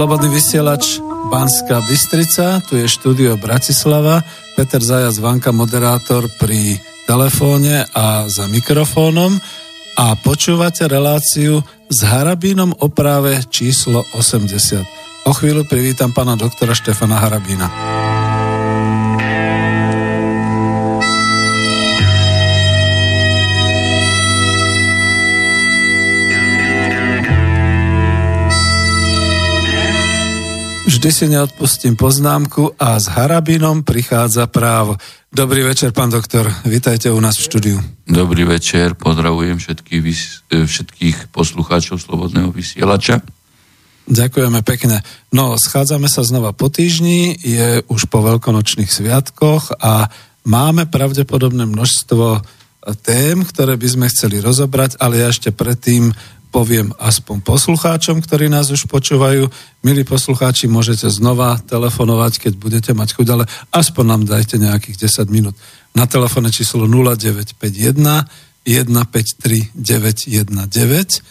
Slobodný vysielač Banská Bystrica, tu je štúdio Bratislava, Peter Zajac Vanka, moderátor pri telefóne a za mikrofónom a počúvate reláciu s Harabínom o práve číslo 80. O chvíľu privítam pána doktora Štefana Harabína. Vždy si neodpustím poznámku a s Harabinom prichádza právo. Dobrý večer, pán doktor. Vítajte u nás v štúdiu. Dobrý večer, pozdravujem všetkých, e, všetkých poslucháčov Slobodného vysielača. Ďakujeme pekne. No, schádzame sa znova po týždni, je už po veľkonočných sviatkoch a máme pravdepodobné množstvo tém, ktoré by sme chceli rozobrať, ale ja ešte predtým poviem aspoň poslucháčom, ktorí nás už počúvajú. Milí poslucháči, môžete znova telefonovať, keď budete mať chuť, ale aspoň nám dajte nejakých 10 minút. Na telefóne číslo 0951 153 919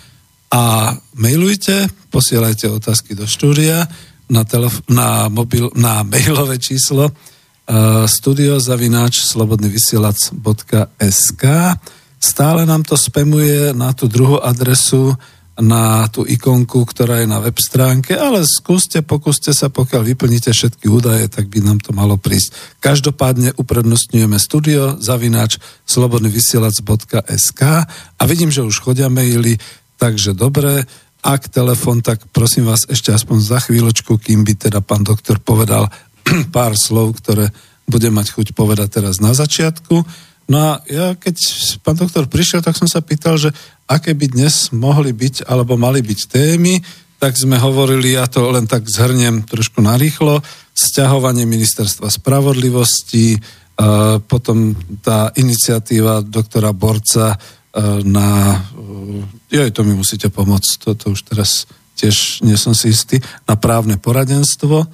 a mailujte, posielajte otázky do štúdia na, telef- na, mobil, na mailové číslo uh, studiozavináč slobodnyvysielac.sk stále nám to spamuje na tú druhú adresu, na tú ikonku, ktorá je na web stránke, ale skúste, pokúste sa, pokiaľ vyplníte všetky údaje, tak by nám to malo prísť. Každopádne uprednostňujeme studio zavináč slobodnyvysielac.sk a vidím, že už chodia maily, takže dobre, ak telefon, tak prosím vás ešte aspoň za chvíľočku, kým by teda pán doktor povedal pár slov, ktoré bude mať chuť povedať teraz na začiatku. No a ja keď pán doktor prišiel, tak som sa pýtal, že aké by dnes mohli byť alebo mali byť témy, tak sme hovorili, ja to len tak zhrniem trošku narýchlo, sťahovanie ministerstva spravodlivosti, potom tá iniciatíva doktora Borca na, joj, to mi musíte pomôcť, toto už teraz tiež nie som si istý, na právne poradenstvo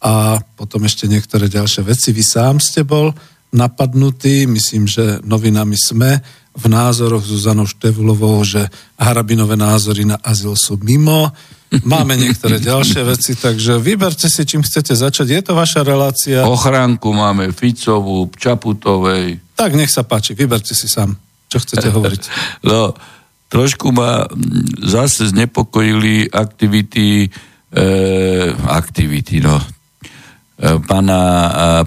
a potom ešte niektoré ďalšie veci. Vy sám ste bol napadnutý, myslím, že novinami sme v názoroch Zuzanou Števulovou, že Harabinové názory na azyl sú mimo. Máme niektoré ďalšie veci, takže vyberte si, čím chcete začať. Je to vaša relácia. Ochránku máme Ficovú, Čaputovej. Tak nech sa páči, vyberte si sám, čo chcete hovoriť. no, trošku ma zase znepokojili aktivity, e, aktivity, no, pána,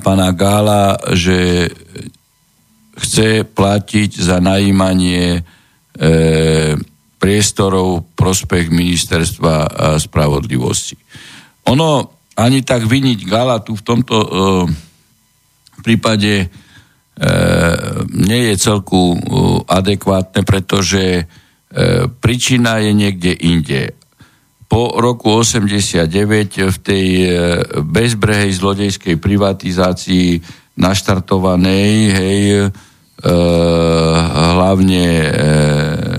pána Gála, že chce platiť za najímanie e, priestorov prospech ministerstva spravodlivosti. Ono ani tak vyniť Gala tu v tomto e, prípade e, nie je celku e, adekvátne, pretože e, príčina je niekde inde po roku 89 v tej e, bezbrehej zlodejskej privatizácii naštartovanej, hej, e, hlavne e,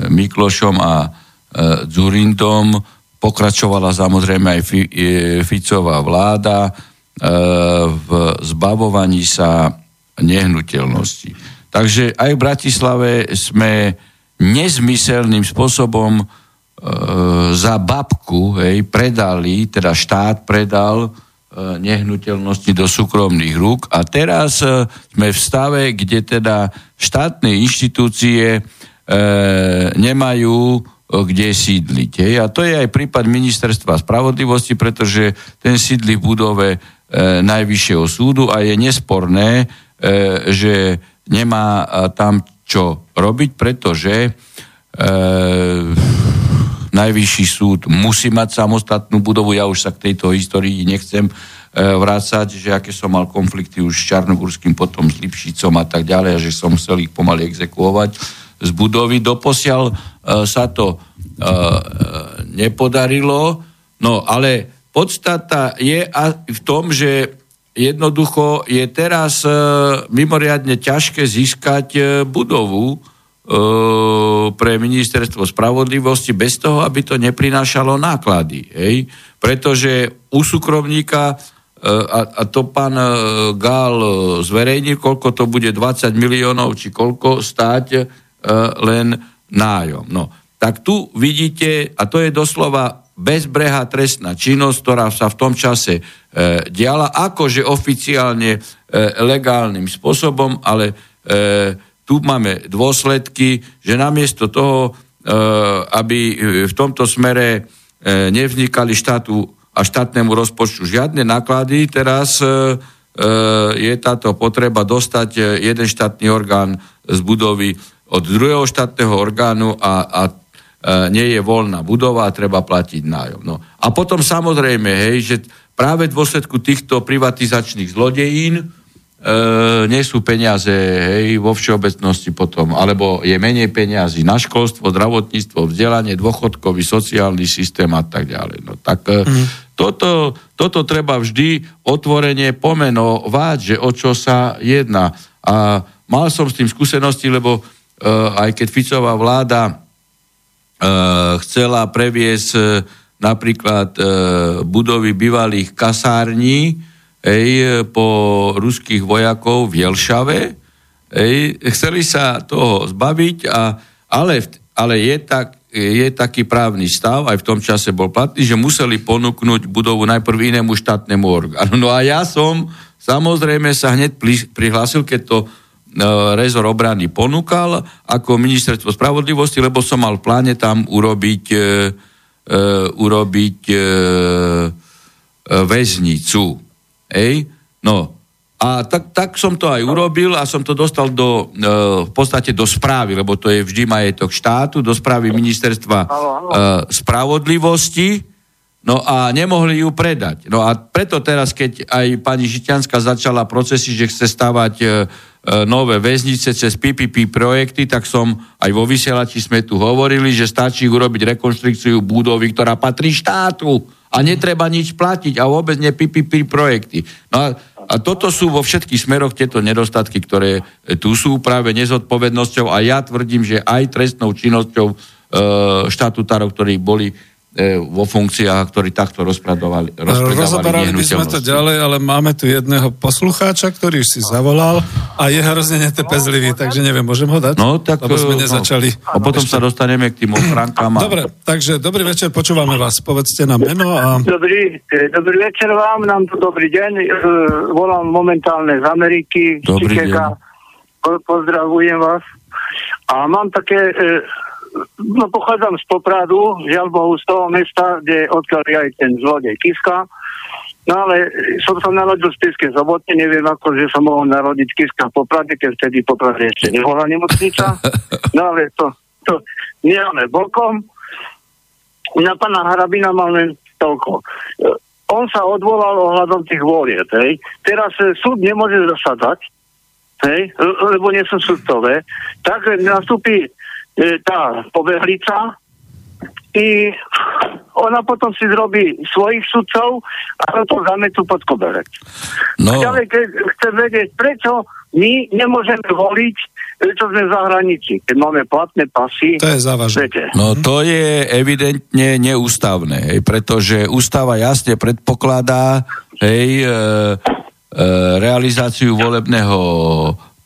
Miklošom a e, Dzurindom, pokračovala samozrejme aj e, Ficová vláda e, v zbavovaní sa nehnuteľnosti. Takže aj v Bratislave sme nezmyselným spôsobom za babku hej, predali, teda štát predal e, nehnuteľnosti do súkromných rúk a teraz e, sme v stave, kde teda štátne inštitúcie e, nemajú kde sídliť. Hej. A to je aj prípad ministerstva spravodlivosti, pretože ten sídli v budove e, Najvyššieho súdu a je nesporné, e, že nemá tam čo robiť, pretože e, najvyšší súd musí mať samostatnú budovu. Ja už sa k tejto histórii nechcem e, vrácať, že aké som mal konflikty už s Čarnogurským, potom s Lipšicom a tak ďalej, a že som chcel ich pomaly exekuovať z budovy. Doposiaľ e, sa to e, nepodarilo, no ale podstata je v tom, že jednoducho je teraz mimoriadne ťažké získať budovu, pre ministerstvo spravodlivosti bez toho, aby to neprinášalo náklady. Hej? Pretože u súkromníka, e, a, a to pán e, Gál zverejnil, koľko to bude 20 miliónov, či koľko stáť len nájom. No, tak tu vidíte, a to je doslova bezbrehá trestná činnosť, ktorá sa v tom čase e, diala, akože oficiálne e, legálnym spôsobom, ale e, tu máme dôsledky, že namiesto toho, e, aby v tomto smere e, nevznikali štátu a štátnemu rozpočtu žiadne náklady, teraz e, je táto potreba dostať jeden štátny orgán z budovy od druhého štátneho orgánu a, a nie je voľná budova a treba platiť nájom. No. A potom samozrejme, hej, že práve v dôsledku týchto privatizačných zlodejín e, nie sú peniaze hej, vo všeobecnosti potom, alebo je menej peniazy na školstvo, zdravotníctvo, vzdelanie, dôchodkový, sociálny systém a tak ďalej. No tak mm. toto, toto treba vždy otvorene pomenovať, že o čo sa jedná. A mal som s tým skúsenosti, lebo e, aj keď Ficová vláda e, chcela previesť e, napríklad e, budovy bývalých kasární, ej, po ruských vojakov v Jelšave. Ej, chceli sa toho zbaviť, a, ale, ale je, tak, je taký právny stav, aj v tom čase bol platný, že museli ponúknuť budovu najprv inému štátnemu orgánu. No a ja som samozrejme sa hneď prihlásil, keď to e, rezor obrany ponúkal ako ministerstvo spravodlivosti, lebo som mal v pláne tam urobiť, e, e, urobiť e, e väznicu. Ej? No, a tak, tak som to aj urobil a som to dostal do, e, v podstate do správy, lebo to je vždy majetok štátu, do správy ministerstva e, spravodlivosti, no a nemohli ju predať. No a preto teraz, keď aj pani Žitianská začala procesy, že chce stavať e, nové väznice cez PPP projekty, tak som aj vo vysielači sme tu hovorili, že stačí urobiť rekonštrukciu budovy, ktorá patrí štátu a netreba nič platiť a vôbec ne PPP projekty. No a, a toto sú vo všetkých smeroch tieto nedostatky, ktoré tu sú práve nezodpovednosťou a ja tvrdím, že aj trestnou činnosťou e, štatutárov, ktorí boli E, vo funkciách, ktorí takto rozpredovali. Rozoberali by sme to ďalej, ale máme tu jedného poslucháča, ktorý si zavolal a je hrozne netrpezlivý, takže neviem, môžem ho dať? No, tak... Lebo sme e, nezačali. No, a potom ešte... sa dostaneme k tým ochránkám. A... Dobre, takže dobrý večer, počúvame vás. Povedzte nám meno a... Dobrý, e, dobrý večer vám, nám tu dobrý deň. Volám momentálne z Ameriky, dobrý z Čikega. Pozdravujem vás. A mám také no pochádzam z Popradu, žiaľ Bohu z toho mesta, kde odkiaľ je aj ten zlodej Kiska. No ale som sa narodil v Spiske sobote, neviem ako, že som mohol narodiť Kiska v Poprade, keď vtedy Poprade ešte nebola nemocnica. No ale to, to nejáme bokom. Na pána Harabina mám len toľko. On sa odvolal ohľadom tých volieb. Hej. Teraz e, súd nemôže zasadať, hej, lebo nie sú súdcové. Tak nastúpi E, tá pobehlica i ona potom si zrobí svojich sudcov a to zametú pod koberec. No. Ďalej chcem vedieť, prečo my nemôžeme voliť, čo sme v zahraničí, keď máme platné pasy. To je závažné. No to je evidentne neústavné, hej, pretože ústava jasne predpokladá hej, e, e, realizáciu volebného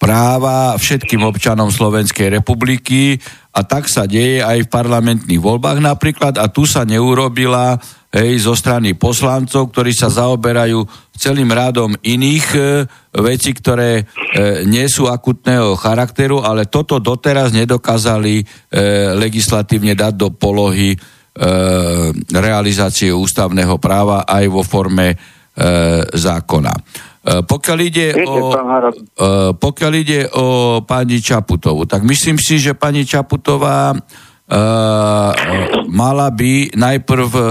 práva všetkým občanom Slovenskej republiky a tak sa deje aj v parlamentných voľbách napríklad a tu sa neurobila hej, zo strany poslancov, ktorí sa zaoberajú celým rádom iných e, vecí, ktoré e, nie sú akutného charakteru, ale toto doteraz nedokázali e, legislatívne dať do polohy e, realizácie ústavného práva aj vo forme e, zákona. E, pokiaľ ide, o, e, pokiaľ ide o pani Čaputovú, tak myslím si, že pani Čaputová uh, mala by najprv uh,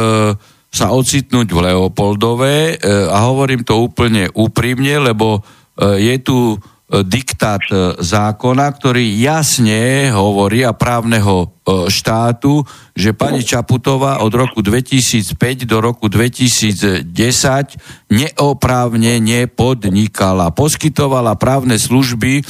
sa ocitnúť v Leopoldove uh, a hovorím to úplne úprimne, lebo uh, je tu diktát zákona, ktorý jasne hovorí a právneho štátu, že pani Čaputová od roku 2005 do roku 2010 neoprávne nepodnikala. Poskytovala právne služby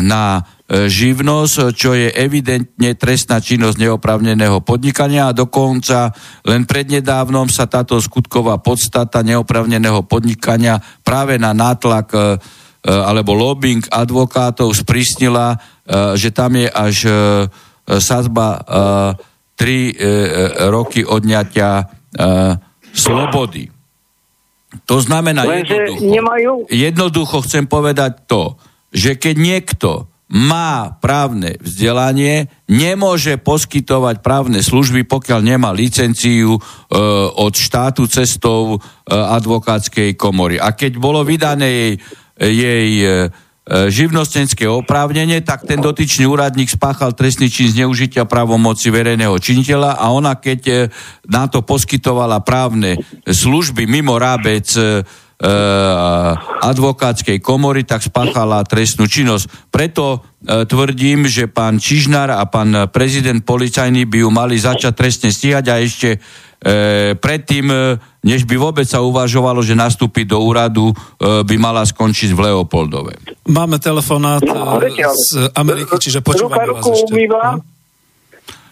na živnosť, čo je evidentne trestná činnosť neoprávneného podnikania a dokonca len prednedávnom sa táto skutková podstata neoprávneného podnikania práve na nátlak alebo lobbying advokátov sprísnila, eh, že tam je až eh, sazba 3 roky odňatia slobody. To znamená, jednoducho, nemajú... jednoducho chcem povedať to, že keď niekto má právne vzdelanie, nemôže poskytovať právne služby, pokiaľ nemá licenciu e, od štátu cestou e, advokátskej komory. A keď bolo vydané jej, jej e, živnostenské oprávnenie, tak ten dotyčný úradník spáchal trestný čin zneužitia právomoci verejného činiteľa a ona, keď e, na to poskytovala právne služby mimo rábec e, advokátskej komory, tak spáchala trestnú činnosť. Preto eh, tvrdím, že pán Čižnár a pán prezident policajný by ju mali začať trestne stíhať a ešte e, predtým, než by vôbec sa uvažovalo, že nastúpi do úradu, e, by mala skončiť v Leopoldove. Máme telefonát no, z Ameriky, čiže počúvame vás ešte.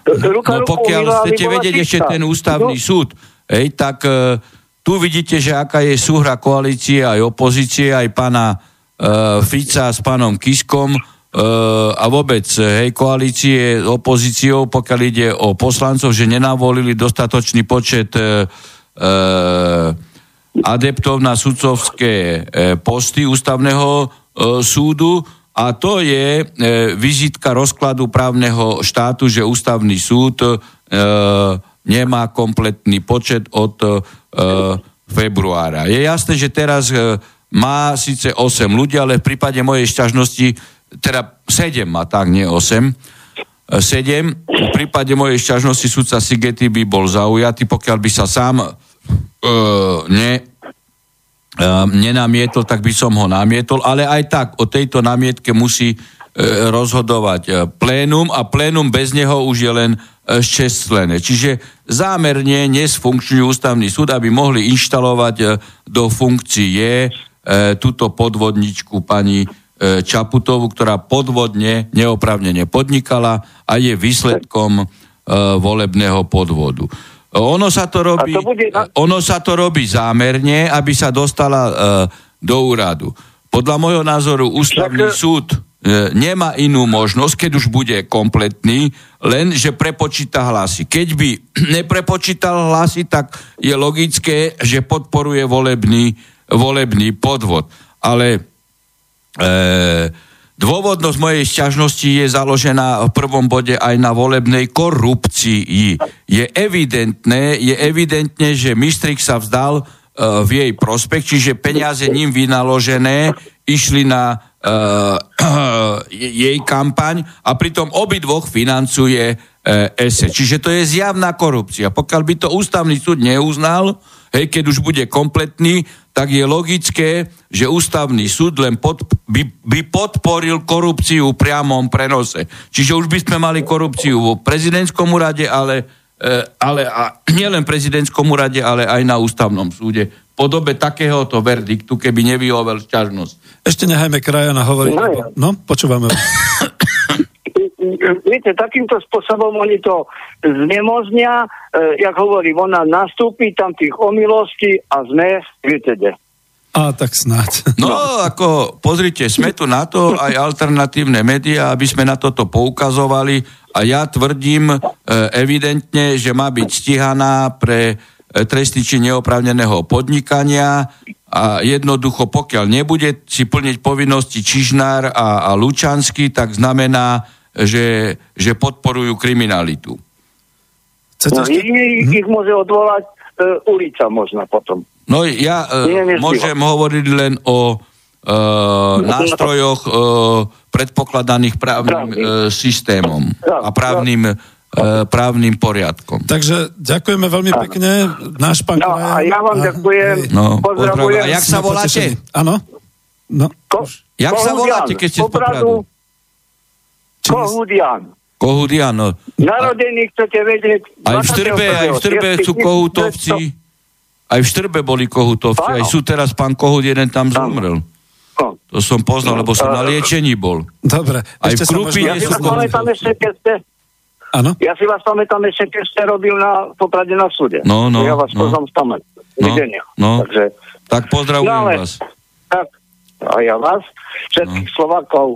No pokiaľ chcete vedieť ešte ten ústavný súd, hej, tak e, tu vidíte, že aká je súhra koalície aj opozície, aj pána e, Fica s pánom Kiskom e, a vôbec hej, koalície opozíciou, pokiaľ ide o poslancov, že nenavolili dostatočný počet e, e, adeptov na sudcovské e, posty ústavného e, súdu. A to je e, vizitka rozkladu právneho štátu, že ústavný súd e, nemá kompletný počet od e, februára. Je jasné, že teraz e, má síce 8 ľudí, ale v prípade mojej šťažnosti, teda 7 má tak, nie 8, 7. E, v prípade mojej šťažnosti sudca Sigety by bol zaujatý, pokiaľ by sa sám uh, ne, uh, nenamietol, tak by som ho namietol, ale aj tak o tejto namietke musí rozhodovať plénum a plénum bez neho už je len šťastlené. Čiže zámerne nesfunkčňujú ústavný súd, aby mohli inštalovať e, do funkcie e, túto podvodničku pani e, Čaputovu, ktorá podvodne, neopravnene podnikala a je výsledkom volebného podvodu. Ono sa to robí, to bude... ono sa to robí zámerne, aby sa dostala do úradu. Podľa môjho názoru ústavný Však... súd E, nemá inú možnosť, keď už bude kompletný, len že prepočíta hlasy. Keď by neprepočítal hlasy, tak je logické, že podporuje volebný, volebný podvod. Ale e, dôvodnosť mojej šťažnosti je založená v prvom bode aj na volebnej korupcii. Je evidentné, je evidentné, že Mistrik sa vzdal e, v jej prospech, čiže peniaze ním vynaložené išli na uh, jej kampaň a pritom obidvoch financuje uh, ESE. Čiže to je zjavná korupcia. Pokiaľ by to ústavný súd neuznal, hej, keď už bude kompletný, tak je logické, že ústavný súd len pod, by, by podporil korupciu v priamom prenose. Čiže už by sme mali korupciu vo prezidentskom úrade, ale, uh, ale a nielen prezidentskom úrade, ale aj na ústavnom súde podobe takéhoto verdiktu, keby nevyhovel šťažnosť. Ešte nechajme krajana hovoriť. No, ja. no počúvame. Viete, takýmto spôsobom oni to znemoznia, e, jak hovorím, ona nastúpi tam tých omilostí a sme, viete, kde. A tak snáď. No, ako pozrite, sme tu na to aj alternatívne médiá, aby sme na toto poukazovali a ja tvrdím e, evidentne, že má byť stíhaná pre E, trestný čin neoprávneného podnikania a jednoducho pokiaľ nebude si plniť povinnosti Čižnár a, a Lučanský, tak znamená, že, že podporujú kriminalitu. no, ich, ich môže odvolať e, ulica možno potom. No ja e, môžem hovoriť len o e, nástrojoch e, predpokladaných právnym e, systémom a právnym právnym poriadkom. Takže ďakujeme veľmi pekne. Náš pán no, a ja vám ďakujem. No, pozdravujem. A jak sa voláte? Áno. No. Ko, jak sa voláte, keď ste z Popradu? Kohudian. Kohudian, no. Narodení chcete vedieť. Aj v Štrbe, aj v Štrbe sú kohutovci. Aj v Štrbe boli kohutovci. Aj sú teraz pán Kohut, jeden tam zomrel. To som poznal, lebo som na liečení bol. Dobre. Aj v Krupine sú kohutovci. Áno? Ja si vás pamätám ešte, keď ste robil na Poprade na súde. No, no, ja vás no. poznám z pamäť. No, no. Takže, tak pozdravujem no, ale, vás. Tak, a ja vás, všetkých no. Slovakov.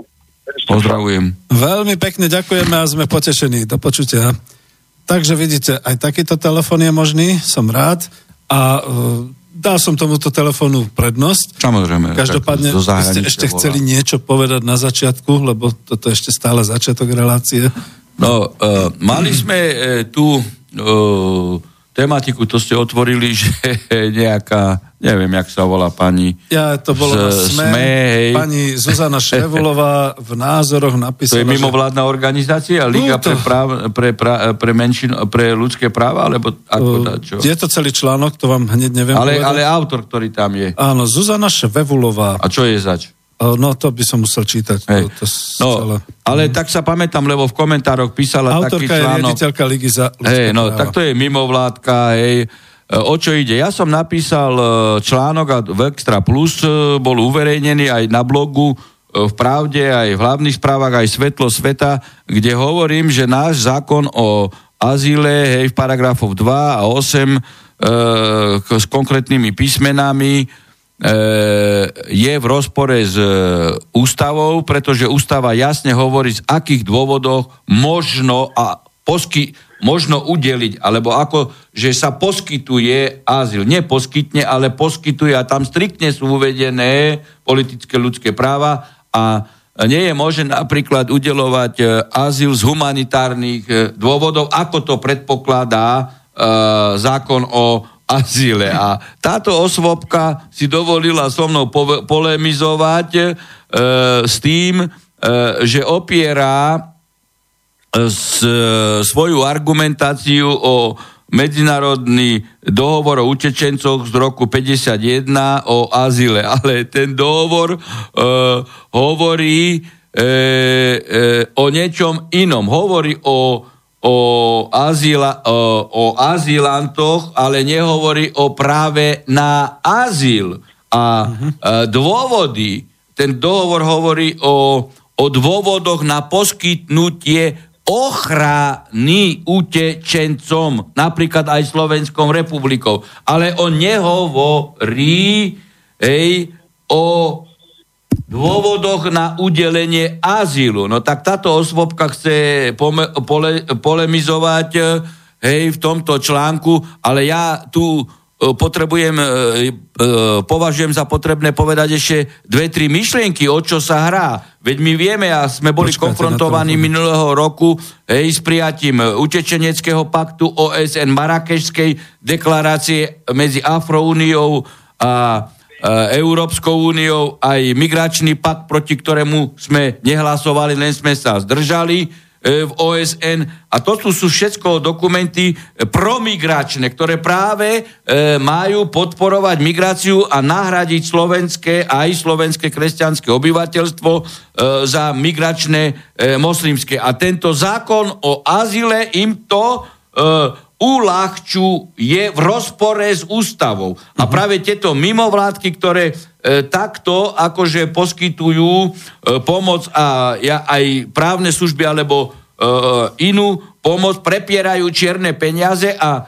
Pozdravujem. Veľmi pekne ďakujeme a sme potešení. Do počutia. takže vidíte, aj takýto telefon je možný, som rád. A uh, dal som tomuto telefónu prednosť. Samozrejme. Každopádne ste ešte volá. chceli niečo povedať na začiatku, lebo toto je ešte stále začiatok relácie. No, uh, mali sme uh, tu uh, tematiku, to ste otvorili, že nejaká, neviem, jak sa volá pani... Ja, to bolo z, SME, SME hej. pani Zuzana Šrevulová v názoroch napísala, To je mimovládna organizácia, Liga to... pre, práv, pre, pra, pre, menšin, pre ľudské práva, alebo ako uh, čo? Je to celý článok, to vám hneď neviem ale, povedať. Ale autor, ktorý tam je. Áno, Zuzana Šrevulová. A čo je zač? No to by som musel čítať. Hej. To, to no, celé. ale tak sa pamätám, lebo v komentároch písala Autorka taký článok. Autorka je riaditeľka Ligy za hej, no, práva. tak to je mimovládka, hej. E, o čo ide? Ja som napísal e, článok a v Extra Plus bol uverejnený aj na blogu v Pravde, aj v hlavných správach, aj Svetlo sveta, kde hovorím, že náš zákon o azile, hej, v paragrafoch 2 a 8 e, s konkrétnymi písmenami je v rozpore s e, ústavou, pretože ústava jasne hovorí, z akých dôvodov možno a posky, možno udeliť, alebo ako, že sa poskytuje azyl. Nie poskytne, ale poskytuje a tam striktne sú uvedené politické ľudské práva a nie je možné napríklad udelovať e, azyl z humanitárnych dôvodov, ako to predpokladá e, zákon o azile. A táto osvobka si dovolila so mnou polemizovať e, s tým, e, že opiera e, s, e, svoju argumentáciu o medzinárodný dohovor o utečencoch z roku 51 o azile, ale ten dohovor e, hovorí e, e, o niečom inom. Hovorí o o, azyla, o, o azylantoch, ale nehovorí o práve na azyl. A uh-huh. dôvody, ten dohovor hovorí o, o dôvodoch na poskytnutie ochrany utečencom, napríklad aj Slovenskou republikou. Ale on nehovorí ej, o dôvodoch na udelenie azylu. No tak táto osvobka chce pome- pole- polemizovať e, hej, v tomto článku, ale ja tu e, potrebujem, e, považujem za potrebné povedať ešte dve, tri myšlienky, o čo sa hrá. Veď my vieme a sme boli Počkáte konfrontovaní minulého roku hej, s prijatím utečeneckého paktu OSN Marakešskej deklarácie medzi Afroúniou a Európskou úniou aj migračný pakt, proti ktorému sme nehlasovali, len sme sa zdržali e, v OSN. A to sú, sú všetko dokumenty promigračné, ktoré práve e, majú podporovať migráciu a nahradiť slovenské aj slovenské kresťanské obyvateľstvo e, za migračné e, moslimské. A tento zákon o azile im to e, uľahčuje v rozpore s ústavou. A mhm. práve tieto mimovládky, ktoré e, takto akože poskytujú e, pomoc a ja, aj právne služby alebo e, inú pomoc, prepierajú čierne peniaze a e,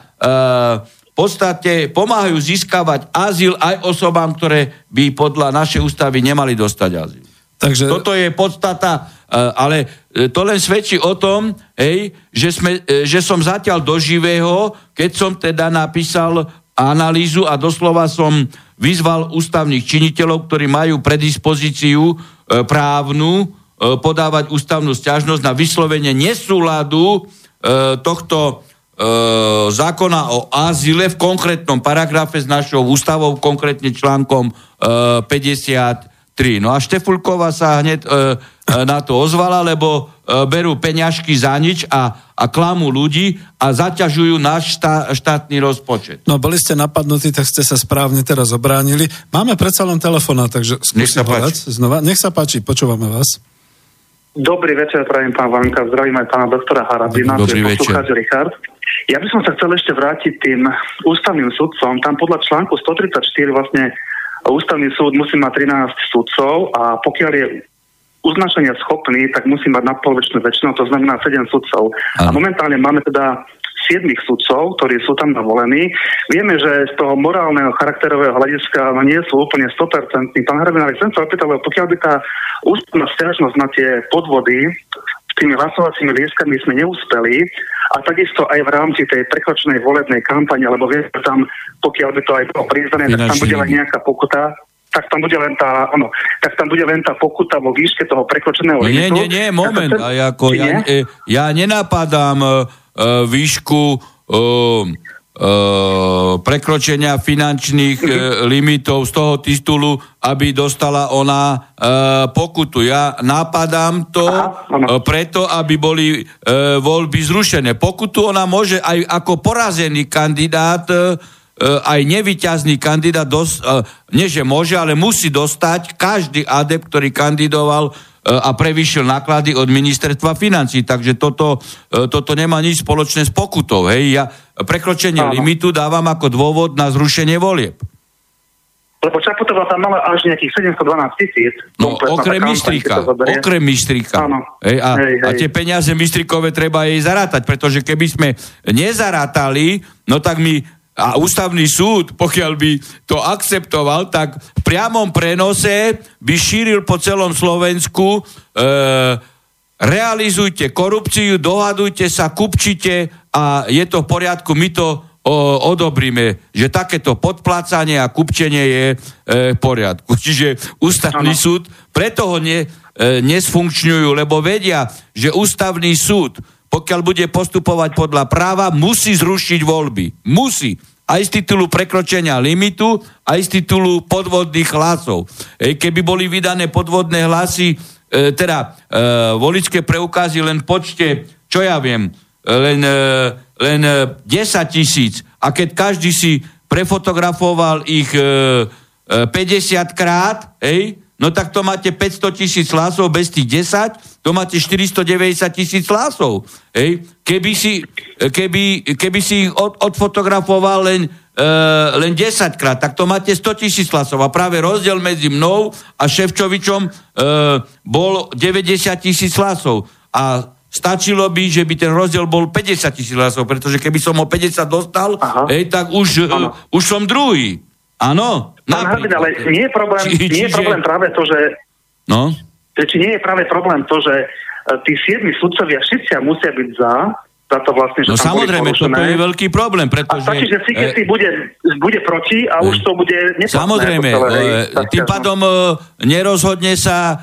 v podstate pomáhajú získavať azyl aj osobám, ktoré by podľa našej ústavy nemali dostať azyl. Takže... Toto je podstata, e, ale e, to len svedčí o tom, hej, že, sme, e, že som zatiaľ do živého, keď som teda napísal analýzu a doslova som vyzval ústavných činiteľov, ktorí majú predispozíciu právnu podávať ústavnú stiažnosť na vyslovenie nesúladu tohto zákona o azile v konkrétnom paragrafe s našou ústavou, konkrétne článkom 50 3. No a Štefulková sa hneď e, e, na to ozvala, lebo e, berú peňažky za nič a, a klamú ľudí a zaťažujú náš štá, štátny rozpočet. No boli ste napadnutí, tak ste sa správne teraz obránili. Máme predsa len telefona, takže skúsim povedať znova. Nech sa páči, počúvame vás. Dobrý večer, prajem pán Vanka, zdravím aj pána doktora Harabina, Dobrý večer. Richard. Ja by som sa chcel ešte vrátiť tým ústavným sudcom. Tam podľa článku 134 vlastne ústavný súd musí mať 13 sudcov a pokiaľ je uznačenia schopný, tak musí mať nadpolovičnú väčšinu, to znamená 7 sudcov. A momentálne máme teda 7 sudcov, ktorí sú tam navolení. Vieme, že z toho morálneho charakterového hľadiska no nie sú úplne 100%. Pán Hrabin, ale chcem sa opýtať, lebo pokiaľ by tá ústavná stiažnosť na tie podvody tými hlasovacími lístkami sme neúspeli a takisto aj v rámci tej prekročnej volebnej kampane, lebo viete, tam, pokiaľ by to aj bolo priznané, tak tam bude len nejaká pokuta, tak tam bude len tá, ono, tak tam bude len tá pokuta vo výške toho prekročeného limitu. Nie, nie, nie, moment. Ja, chcem, ako, ja, ja nenapadám uh, výšku Uh, prekročenia finančných uh, limitov z toho titulu, aby dostala ona uh, pokutu. Ja napadám to uh, preto, aby boli uh, voľby zrušené. Pokutu ona môže aj ako porazený kandidát uh, aj nevyťazný kandidát, dos, nie že môže, ale musí dostať každý adept, ktorý kandidoval a prevýšil náklady od ministerstva financí. Takže toto, e, toto nemá nič spoločné s pokutou. Hej. Ja prekročenie Áno. limitu dávam ako dôvod na zrušenie volieb. Lebo Čaputová tam mala až nejakých 712 tisíc. No, okrem Mistrika. Okrem Mistrika. Áno. Hej, a, hej, hej. a tie peniaze Mistrikové treba jej zarátať, pretože keby sme nezarátali, no tak my a ústavný súd, pokiaľ by to akceptoval, tak v priamom prenose by šíril po celom Slovensku e, realizujte korupciu, dohadujte sa, kupčite a je to v poriadku, my to o, odobríme, že takéto podplácanie a kupčenie je e, v poriadku. Čiže ústavný ano. súd preto ho ne, e, nesfunkčňujú, lebo vedia, že ústavný súd pokiaľ bude postupovať podľa práva, musí zrušiť voľby. Musí. Aj z titulu prekročenia limitu, aj z titulu podvodných hlasov. E, keby boli vydané podvodné hlasy, e, teda e, voličské preukazy len počte, čo ja viem, len, e, len 10 tisíc. A keď každý si prefotografoval ich e, 50 e, krát, ej, no tak to máte 500 tisíc hlasov bez tých 10, to máte 490 tisíc hlasov. Hej. Keby, si, keby, keby si ich od, odfotografoval len, e, len 10 krát, tak to máte 100 tisíc hlasov. A práve rozdiel medzi mnou a Ševčovičom e, bol 90 tisíc hlasov. A stačilo by, že by ten rozdiel bol 50 tisíc hlasov, pretože keby som o 50 dostal, hej, tak už, uh, už som druhý. Áno? Pán Harbin, ale nie je problém, či, nie je problém práve to, že... No? Či nie je práve problém to, že e, tí siedmi sudcovia všetci musia byť za, za to vlastne, že No samozrejme, toto je veľký problém, pretože... A stačí, že si e, bude, bude proti a už to bude Samozrejme, celé, e, tým pádom e, nerozhodne sa e,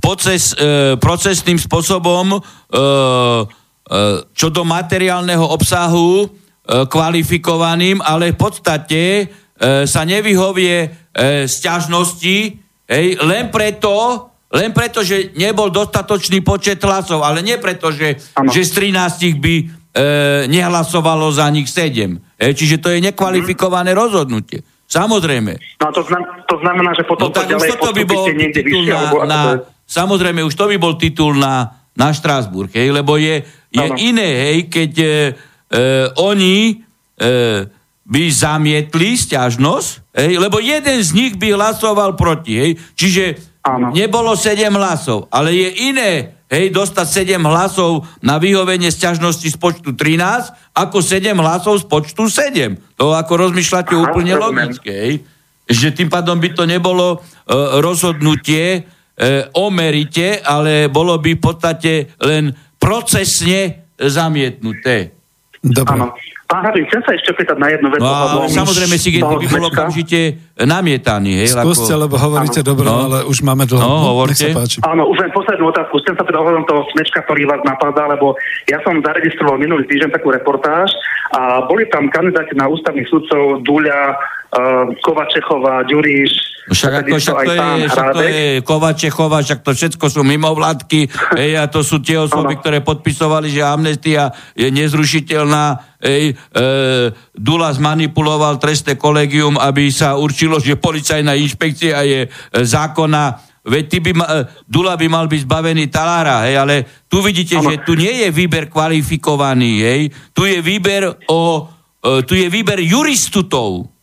proces, e, procesným spôsobom e, e, čo do materiálneho obsahu E, kvalifikovaným, ale v podstate e, sa nevyhovie e, sťažnosti hej, len preto, len preto, že nebol dostatočný počet hlasov, ale nie preto, že, že z 13 by e, nehlasovalo za nich 7. E, čiže to je nekvalifikované mm. rozhodnutie. Samozrejme. No to, znam, to znamená, že potom no, tak to toto by bol titul vyššie, na, na, Samozrejme, už to by bol titul na, na Štrásburg, hej, lebo je, je iné, hej, keď e, oni e, by zamietli stiažnosť, hej, lebo jeden z nich by hlasoval proti. Hej. Čiže Áno. nebolo 7 hlasov, ale je iné hej, dostať 7 hlasov na vyhovenie sťažnosti z počtu 13, ako 7 hlasov z počtu 7. To ako rozmýšľate Aha, úplne logické. Hej. Že tým pádom by to nebolo e, rozhodnutie e, o merite, ale bolo by v podstate len procesne zamietnuté. Dobre. Áno. Pán Hrdin, chcem sa ešte pýtať na jednu vec. No, ale samozrejme, si by bol okamžite namietaný. Hej, Skúste, ako... lebo hovoríte áno. dobro, no. ale už máme dlho. No, hovorte. Áno, už len poslednú otázku. Chcem sa teda ohľadom toho smečka, ktorý vás napadá, lebo ja som zaregistroval minulý týždeň takú reportáž a boli tam kandidáti na ústavných sudcov Duľa, uh, Kovačechová, Ďuriš, však, ako, však, to, je, však to je Kovačechová, však to všetko sú mimovládky ej, a to sú tie osoby, ktoré podpisovali, že amnestia je nezrušiteľná. Ej, e, Dula zmanipuloval trestné kolegium, aby sa určilo, že policajná inšpekcia je e, zákona Veď ty by ma, e, Dula by mal byť zbavený talára, hej, ale tu vidíte, ano. že tu nie je výber kvalifikovaný, hej, tu je výber o, e, tu je výber juristutov.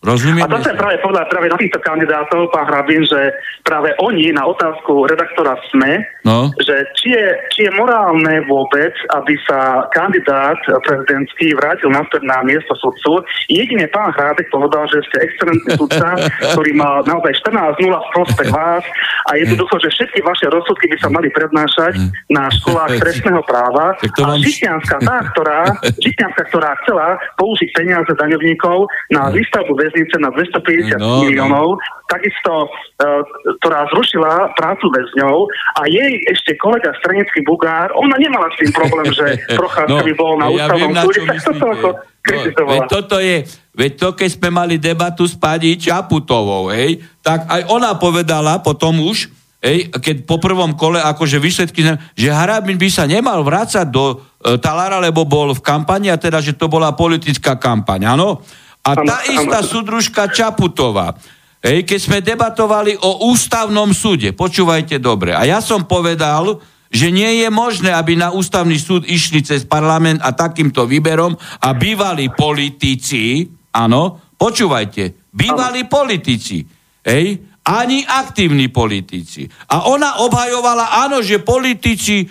Rozumiem. A to je práve podľa práve na týchto kandidátov, pán Hrabin, že práve oni na otázku redaktora SME, no. že či je, či je morálne vôbec, aby sa kandidát prezidentský vrátil naspäť na miesto sudcu. Jedine pán Hrádek povedal, že ste excelentný sudca, ktorý má naozaj 14-0 v prospech vás a jednoducho, že všetky vaše rozsudky by sa mali prednášať na školách trestného práva. A Žitňanská, tá, ktorá, Žitňanská, ktorá chcela použiť peniaze daňovníkov na výstavbu väznice na 250 no, miliónov, no. takisto, uh, ktorá zrušila prácu väzňov a jej ešte kolega stranický Bugár, ona nemala s tým problém, že Procházka no, by bol na ja ústavnom súde, tak toto ako no, veď toto je, veď to, keď sme mali debatu s pani Čaputovou, hej, tak aj ona povedala potom už, hej, keď po prvom kole akože výsledky, že Harabin by sa nemal vrácať do e, Talára, lebo bol v kampani a teda, že to bola politická kampaň, áno? A tá istá súdružka Čaputová, hej, keď sme debatovali o ústavnom súde, počúvajte dobre, a ja som povedal, že nie je možné, aby na ústavný súd išli cez parlament a takýmto výberom a bývali politici, áno, počúvajte, bývali politici, hej, ani aktívni politici. A ona obhajovala, áno, že politici e,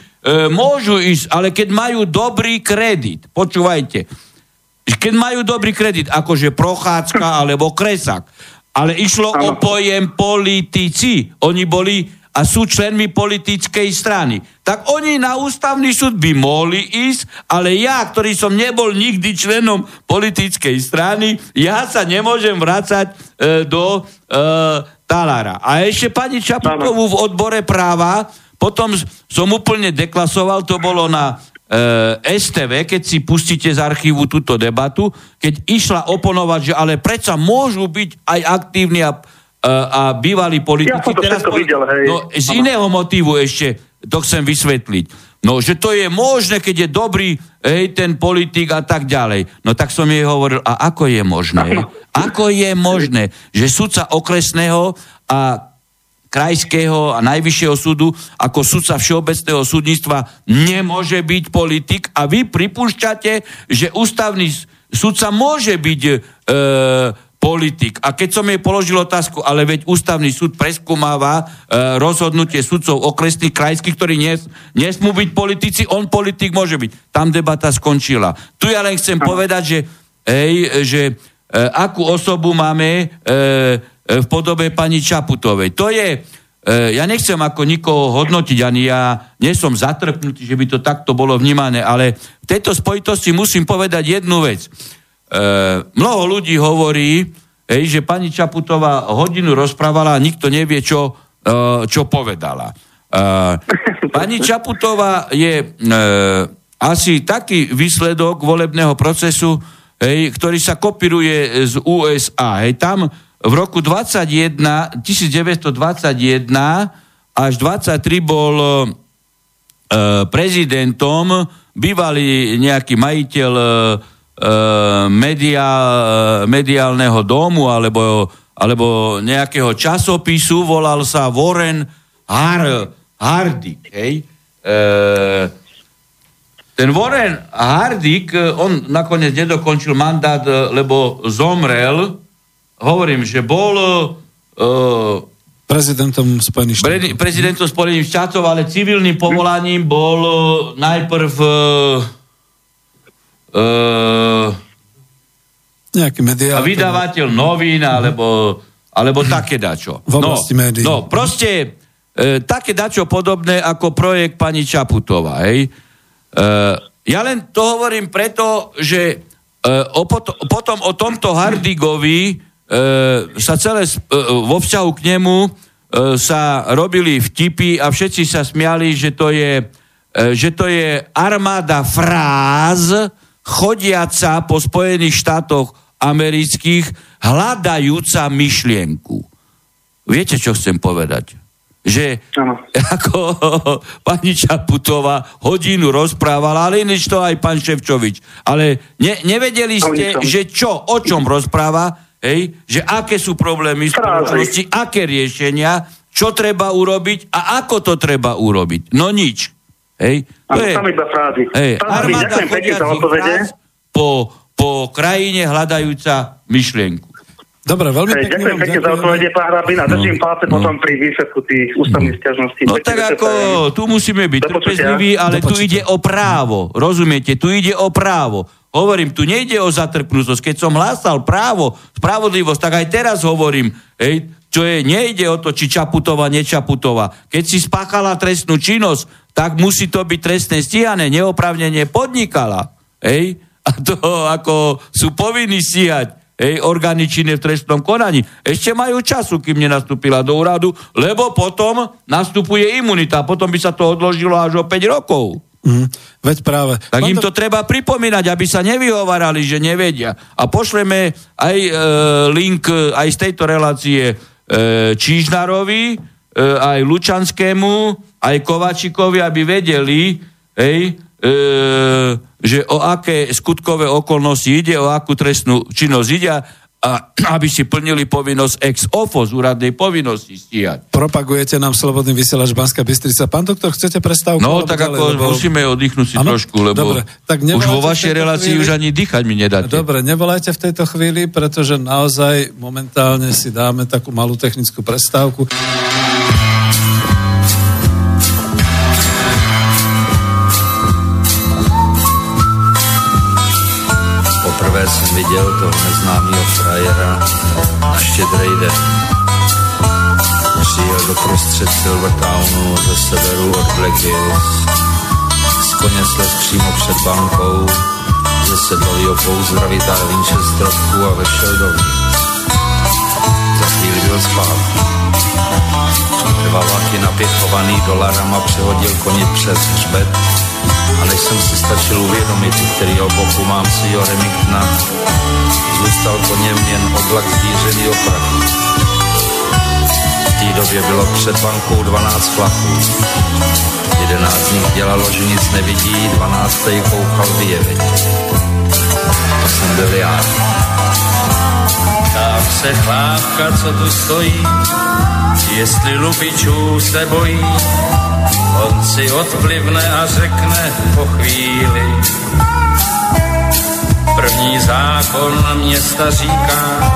môžu ísť, ale keď majú dobrý kredit, počúvajte, keď majú dobrý kredit, akože Prochádzka alebo Kresak. Ale išlo o pojem politici. Oni boli a sú členmi politickej strany. Tak oni na ústavný súd by mohli ísť, ale ja, ktorý som nebol nikdy členom politickej strany, ja sa nemôžem vrácať e, do e, Talára. A ešte pani Čaputovú v odbore práva, potom som úplne deklasoval, to bolo na STV, keď si pustíte z archívu túto debatu, keď išla oponovať, že ale predsa môžu byť aj aktívni a, e, a bývalí politici. Ja som to Teraz, videl, hej. No, z iného motívu ešte to chcem vysvetliť. No, že to je možné, keď je dobrý hej, ten politik a tak ďalej. No tak som jej hovoril, a ako je možné? Ako je možné, že sudca okresného a krajského a najvyššieho súdu ako sudca všeobecného súdnictva nemôže byť politik a vy pripúšťate, že ústavný sudca môže byť e, politik. A keď som jej položil otázku, ale veď ústavný súd preskúmáva e, rozhodnutie sudcov okresných, krajských, ktorí nes, nesmú byť politici, on politik môže byť. Tam debata skončila. Tu ja len chcem povedať, že, hej, že e, akú osobu máme e, E, v podobe pani Čaputovej. To je, e, ja nechcem ako nikoho hodnotiť, ani ja nie som zatrpnutý, že by to takto bolo vnímané, ale v tejto spojitosti musím povedať jednu vec. E, mnoho ľudí hovorí, že pani Čaputová hodinu rozprávala a nikto nevie, čo, čo povedala. Pani Čaputová je asi taký výsledok volebného procesu, ktorý sa kopíruje z USA. Tam v roku 21, 1921 až 23 bol e, prezidentom bývalý nejaký majiteľ e, media, mediálneho domu alebo, alebo nejakého časopisu, volal sa Warren Har, Hardy. Hej? E, ten Warren Hardik, on nakoniec nedokončil mandát, lebo zomrel hovorím, že bol uh, prezidentom Spojených štátov. Pre, prezidentom Spojených štátov, ale civilným povolaním bol uh, najprv uh, uh, nejaký mediál. Vydavateľ novín, alebo, alebo také dačo. V oblasti no, médií. No, proste uh, také dačo podobné ako projekt pani Čaputová. Hej. Uh, ja len to hovorím preto, že uh, o potom, potom o tomto Hardigovi e, sa celé e, vo vzťahu k nemu e, sa robili vtipy a všetci sa smiali, že to je, e, že to je armáda fráz chodiaca po Spojených štátoch amerických hľadajúca myšlienku. Viete, čo chcem povedať? že ano. ako pani Čaputová hodinu rozprávala, ale inéč to aj pán Ševčovič. Ale ne, nevedeli ste, že čo, o čom rozpráva, hej, že aké sú problémy spoločnosti, aké riešenia, čo treba urobiť a ako to treba urobiť. No nič. Hej, to je, iba frázy. Hej, armáda fráz po, po krajine hľadajúca myšlienku. Dobre, veľmi pekne Ďakujem pekne za odpovede, pán Hrabina. No, Držím palce no. potom pri výsledku tých ústavných no. stiažností. No tak ako, tu musíme byť trpezliví, ale tu ide o právo. Rozumiete? Tu ide o právo. Hovorím, tu nejde o zatrpnutosť. Keď som hlásal právo, spravodlivosť, tak aj teraz hovorím, hej, čo je, nejde o to, či Čaputová, nečaputová. Keď si spáchala trestnú činnosť, tak musí to byť trestné stíhané, neopravnenie podnikala. Hej? A to ako sú povinní stíhať hej, orgány činné v trestnom konaní. Ešte majú času, kým nenastúpila do úradu, lebo potom nastupuje imunita. Potom by sa to odložilo až o 5 rokov. Mm, veď práve. Tak im to treba pripomínať, aby sa nevyhovarali, že nevedia. A pošleme aj e, link e, aj z tejto relácie e, Čížnarovi, e, aj Lučanskému, aj Kovačikovi, aby vedeli, hej, e, že o aké skutkové okolnosti ide, o akú trestnú činnosť ide a aby si plnili povinnosť ex ofo z úradnej povinnosti stíhať. Propagujete nám slobodný vysielač Banska Bystrica. Pán doktor, chcete prestávku? No, tak ďalej, ako lebo... musíme oddychnúť si ano? trošku, lebo Dobre, tak už vo vašej relácii chvíli... už ani dýchať mi nedáte. Dobre, nevolajte v tejto chvíli, pretože naozaj momentálne si dáme takú malú technickú prestávku. Viděl toho neznámého frajera na štědrej den. Přijel do prostřed Silvertownu ze severu od Black Hills. Z koně slez přímo před bankou, ze sedlovýho pouzdra vytáhl Winchesterovku a vešel dovnitř. Za chvíli byl zpátky. Dva vlaky napěchovaný dolarama přehodil koni přes hřbet a než jsem si stačil uvědomit, který boku mám svýho Remingtona, zůstal po něm jen oblak zdířený prachu. V té době bylo před bankou 12 flaků. Jedenáct z nich dělalo, že nic nevidí, dvanáctej koukal vyjevit. To jsem byl já. Ptám se chlávka, co tu stojí, jestli lupičů se bojí, On si odplivne a řekne po chvíli. První zákon města říká,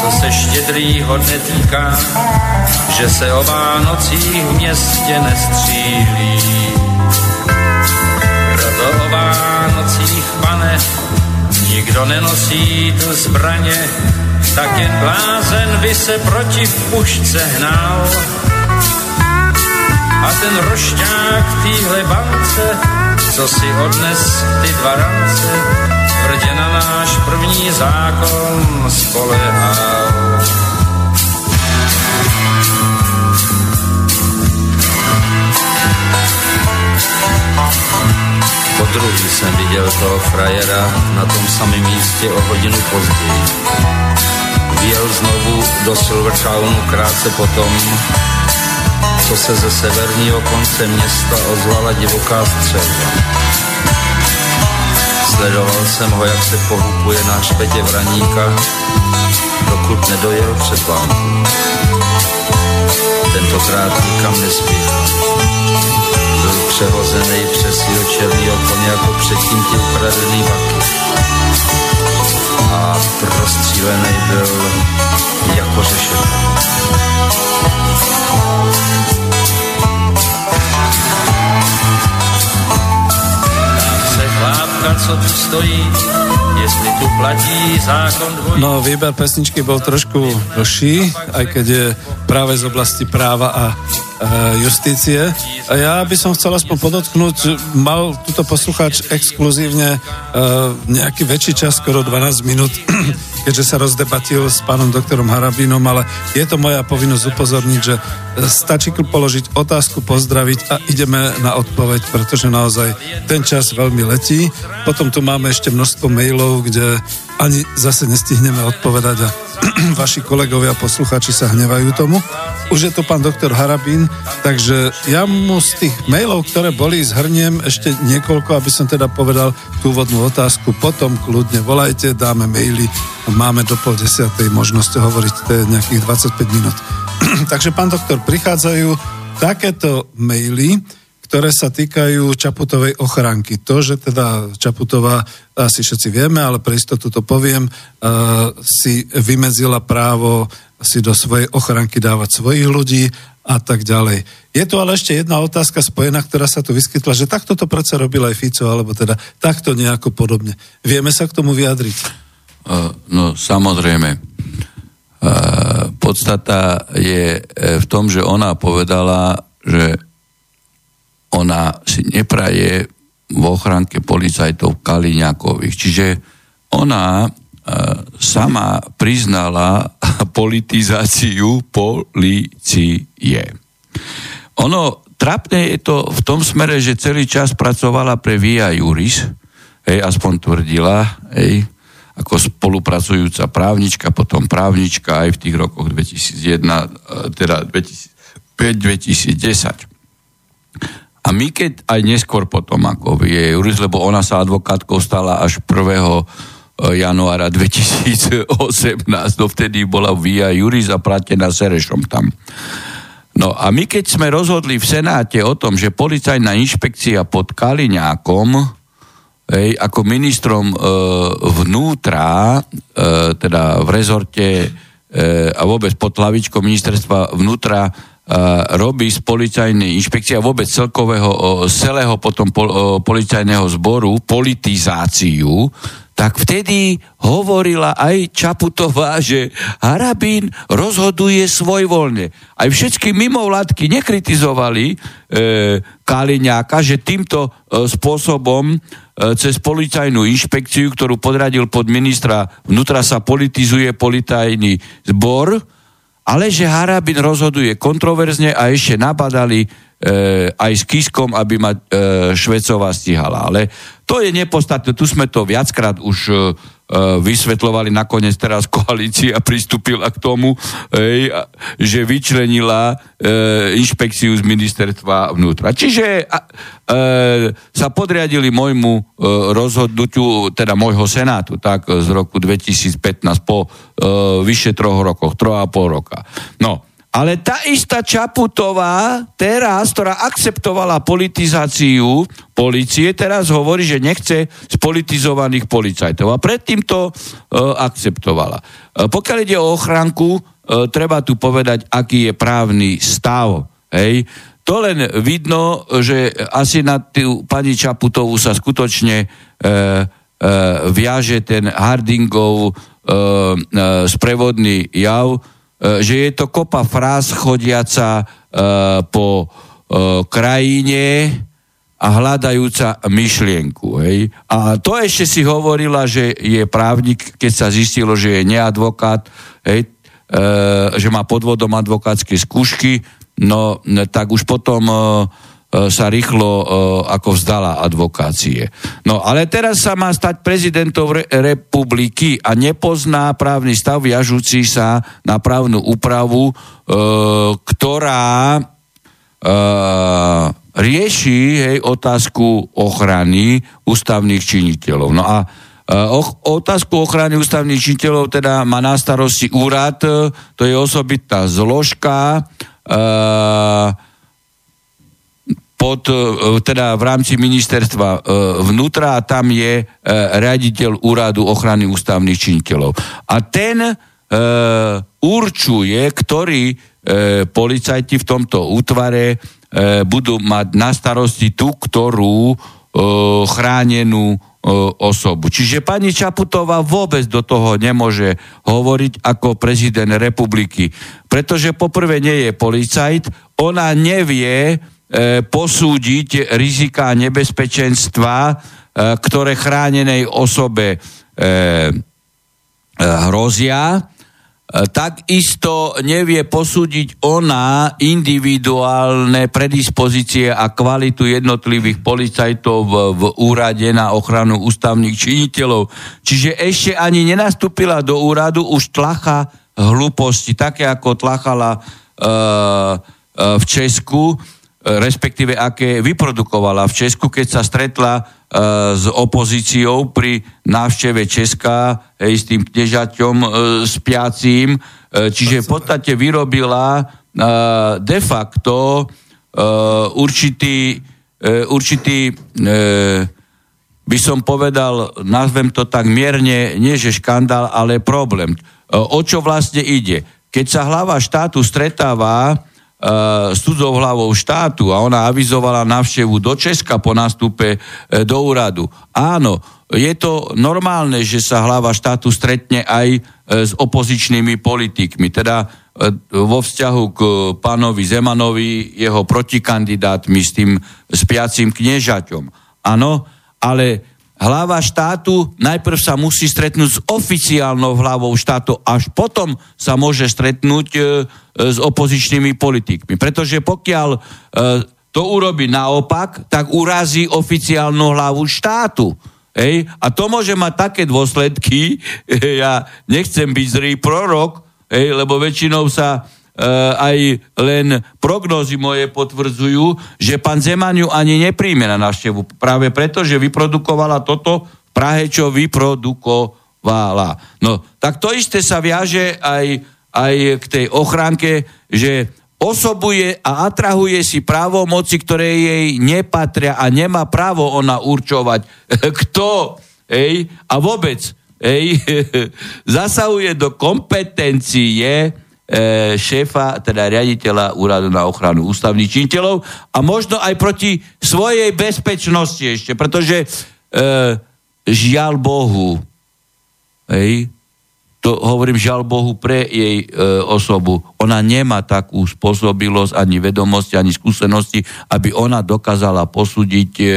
co se štědrýho netýká, že se o Vánocích v městě nestřílí. Proto o Vánocích, pane, nikdo nenosí tu zbraně, tak jen blázen by se proti pušce hnal a ten rošťák v týhle bance, co si odnes ty dva rance, tvrdě na náš první zákon spolehal. Po druhý jsem viděl toho frajera na tom samém místě o hodinu později. Vjel znovu do Silvertownu krátce potom, co se ze severního konce města ozvala divoká střelba. Sledoval jsem ho, jak se pohupuje na špetě vraníka, dokud nedojel před banku. Tentokrát nikam nespěchal. Byl přehozený přes svého černého koně jako předtím ti ukradený vaky. A prostřílený byl jako dvojí. No, výber pesničky bol trošku dlhší, aj keď je práve z oblasti práva a justície. A ja by som chcel aspoň podotknúť, mal tuto poslucháč exkluzívne uh, nejaký väčší čas, skoro 12 minút, keďže sa rozdebatil s pánom doktorom Harabinom, ale je to moja povinnosť upozorniť, že stačí položiť otázku, pozdraviť a ideme na odpoveď, pretože naozaj ten čas veľmi letí. Potom tu máme ešte množstvo mailov, kde ani zase nestihneme odpovedať a vaši kolegovia posluchači sa hnevajú tomu. Už je to pán doktor Harabín, takže ja mu z tých mailov, ktoré boli, zhrniem ešte niekoľko, aby som teda povedal tú úvodnú otázku. Potom kľudne volajte, dáme maily, máme do pol desiatej možnosť hovoriť, to je nejakých 25 minút. takže pán doktor, prichádzajú takéto maily, ktoré sa týkajú Čaputovej ochranky. To, že teda Čaputová, asi všetci vieme, ale pre istotu to poviem, si vymedzila právo si do svojej ochranky dávať svojich ľudí a tak ďalej. Je tu ale ešte jedna otázka spojená, ktorá sa tu vyskytla, že takto to predsa robil aj Fico, alebo teda takto nejako podobne. Vieme sa k tomu vyjadriť? Uh, no, samozrejme. Uh, podstata je e, v tom, že ona povedala, že ona si nepraje v ochranke policajtov Kaliňakových. Čiže ona uh, sama priznala politizáciu policie. Ono, trapné je to v tom smere, že celý čas pracovala pre Via Juris, hej, aspoň tvrdila, hej, ako spolupracujúca právnička, potom právnička aj v tých rokoch 2001, e, teda 2005-2010. A my keď aj neskôr potom ako Via Juris, lebo ona sa advokátkou stala až 1 e, januára 2018, dovtedy bola Via Juris zaplatená Serešom tam. No a my keď sme rozhodli v Senáte o tom, že policajná inšpekcia pod Kaliňákom, hej, ako ministrom e, vnútra, e, teda v rezorte e, a vôbec pod hlavičkou ministerstva vnútra robí z policajnej inšpekcie a vôbec celkového, celého potom pol, policajného zboru politizáciu, tak vtedy hovorila aj Čaputová, že Harabín rozhoduje svojvoľne. Aj všetky mimovládky nekritizovali e, Kaliňáka, že týmto e, spôsobom e, cez policajnú inšpekciu, ktorú podradil pod ministra vnútra sa politizuje politajný zbor, ale že Harabin rozhoduje kontroverzne a ešte nabadali e, aj s Kiskom, aby ma e, Švecová stihala. Ale to je nepodstatné, tu sme to viackrát už e, e vysvetlovali, nakoniec teraz koalícia pristúpila k tomu, e, že vyčlenila e, inšpekciu z ministerstva vnútra. Čiže e, sa podriadili môjmu e, rozhodnutiu, teda môjho senátu, tak z roku 2015 po e, vyše troch rokoch, troch a pol roka. No, ale tá istá Čaputová teraz, ktorá akceptovala politizáciu policie, teraz hovorí, že nechce spolitizovaných policajtov. A predtým to e, akceptovala. E, pokiaľ ide o ochranku, e, treba tu povedať, aký je právny stav. Hej? To len vidno, že asi na tú pani Čaputovú sa skutočne e, e, viaže ten Hardingov e, e, sprevodný jav, že je to kopa fráz chodiaca e, po e, krajine a hľadajúca myšlienku. Hej. A to ešte si hovorila, že je právnik, keď sa zistilo, že je neadvokát, hej, e, že má podvodom advokátske skúšky, no tak už potom e, E, sa rýchlo e, ako vzdala advokácie. No ale teraz sa má stať prezidentom re- republiky a nepozná právny stav viažúci sa na právnu úpravu, e, ktorá e, rieši hej, otázku ochrany ústavných činiteľov. No a e, otázku ochrany ústavných činiteľov teda má na starosti úrad, to je osobitná zložka, e, pod, e, teda v rámci ministerstva e, vnútra a tam je e, riaditeľ úradu ochrany ústavných činiteľov. A ten určuje, ktorí policajti v tomto útvare budú mať na starosti tú, ktorú chránenú osobu. Čiže pani Čaputová vôbec do toho nemôže hovoriť ako prezident republiky, pretože poprvé nie je policajt, ona nevie, posúdiť rizika nebezpečenstva, e, ktoré chránenej osobe e, hrozia, takisto nevie posúdiť ona individuálne predispozície a kvalitu jednotlivých policajtov v, úrade na ochranu ústavných činiteľov. Čiže ešte ani nenastúpila do úradu, už tlacha hlúposti, také ako tlachala v Česku respektíve aké vyprodukovala v Česku, keď sa stretla uh, s opozíciou pri návšteve Česka hej, s tým knežaťom uh, spiacím. Uh, čiže v podstate vyrobila uh, de facto uh, určitý určitý, e, by som povedal, nazvem to tak mierne, nie že škandál, ale problém. E, o čo vlastne ide? Keď sa hlava štátu stretáva e, s cudzou hlavou štátu a ona avizovala návštevu do Česka po nástupe e, do úradu. Áno, je to normálne, že sa hlava štátu stretne aj e, s opozičnými politikmi. Teda vo vzťahu k pánovi Zemanovi, jeho protikandidátmi s tým spiacím kniežaťom. Áno, ale hlava štátu najprv sa musí stretnúť s oficiálnou hlavou štátu, až potom sa môže stretnúť e, s opozičnými politikmi. Pretože pokiaľ to urobí naopak, tak urazí oficiálnu hlavu štátu. Hej? A to môže mať také dôsledky, ja nechcem byť zrý prorok, hej, lebo väčšinou sa e, aj len prognózy moje potvrdzujú, že pán Zeman ju ani nepríjme na návštevu. Práve preto, že vyprodukovala toto v Prahe, čo vyprodukovala. No, tak to isté sa viaže aj, aj k tej ochránke, že osobuje a atrahuje si právomoci, ktoré jej nepatria a nemá právo ona určovať, kto ej, a vôbec ej, zasahuje do kompetencie šéfa, teda riaditeľa Úradu na ochranu ústavných činiteľov a možno aj proti svojej bezpečnosti ešte, pretože e, žiaľ Bohu, ej, to hovorím žiaľ Bohu pre jej e, osobu. Ona nemá takú spôsobilosť, ani vedomosti, ani skúsenosti, aby ona dokázala posúdiť e, e,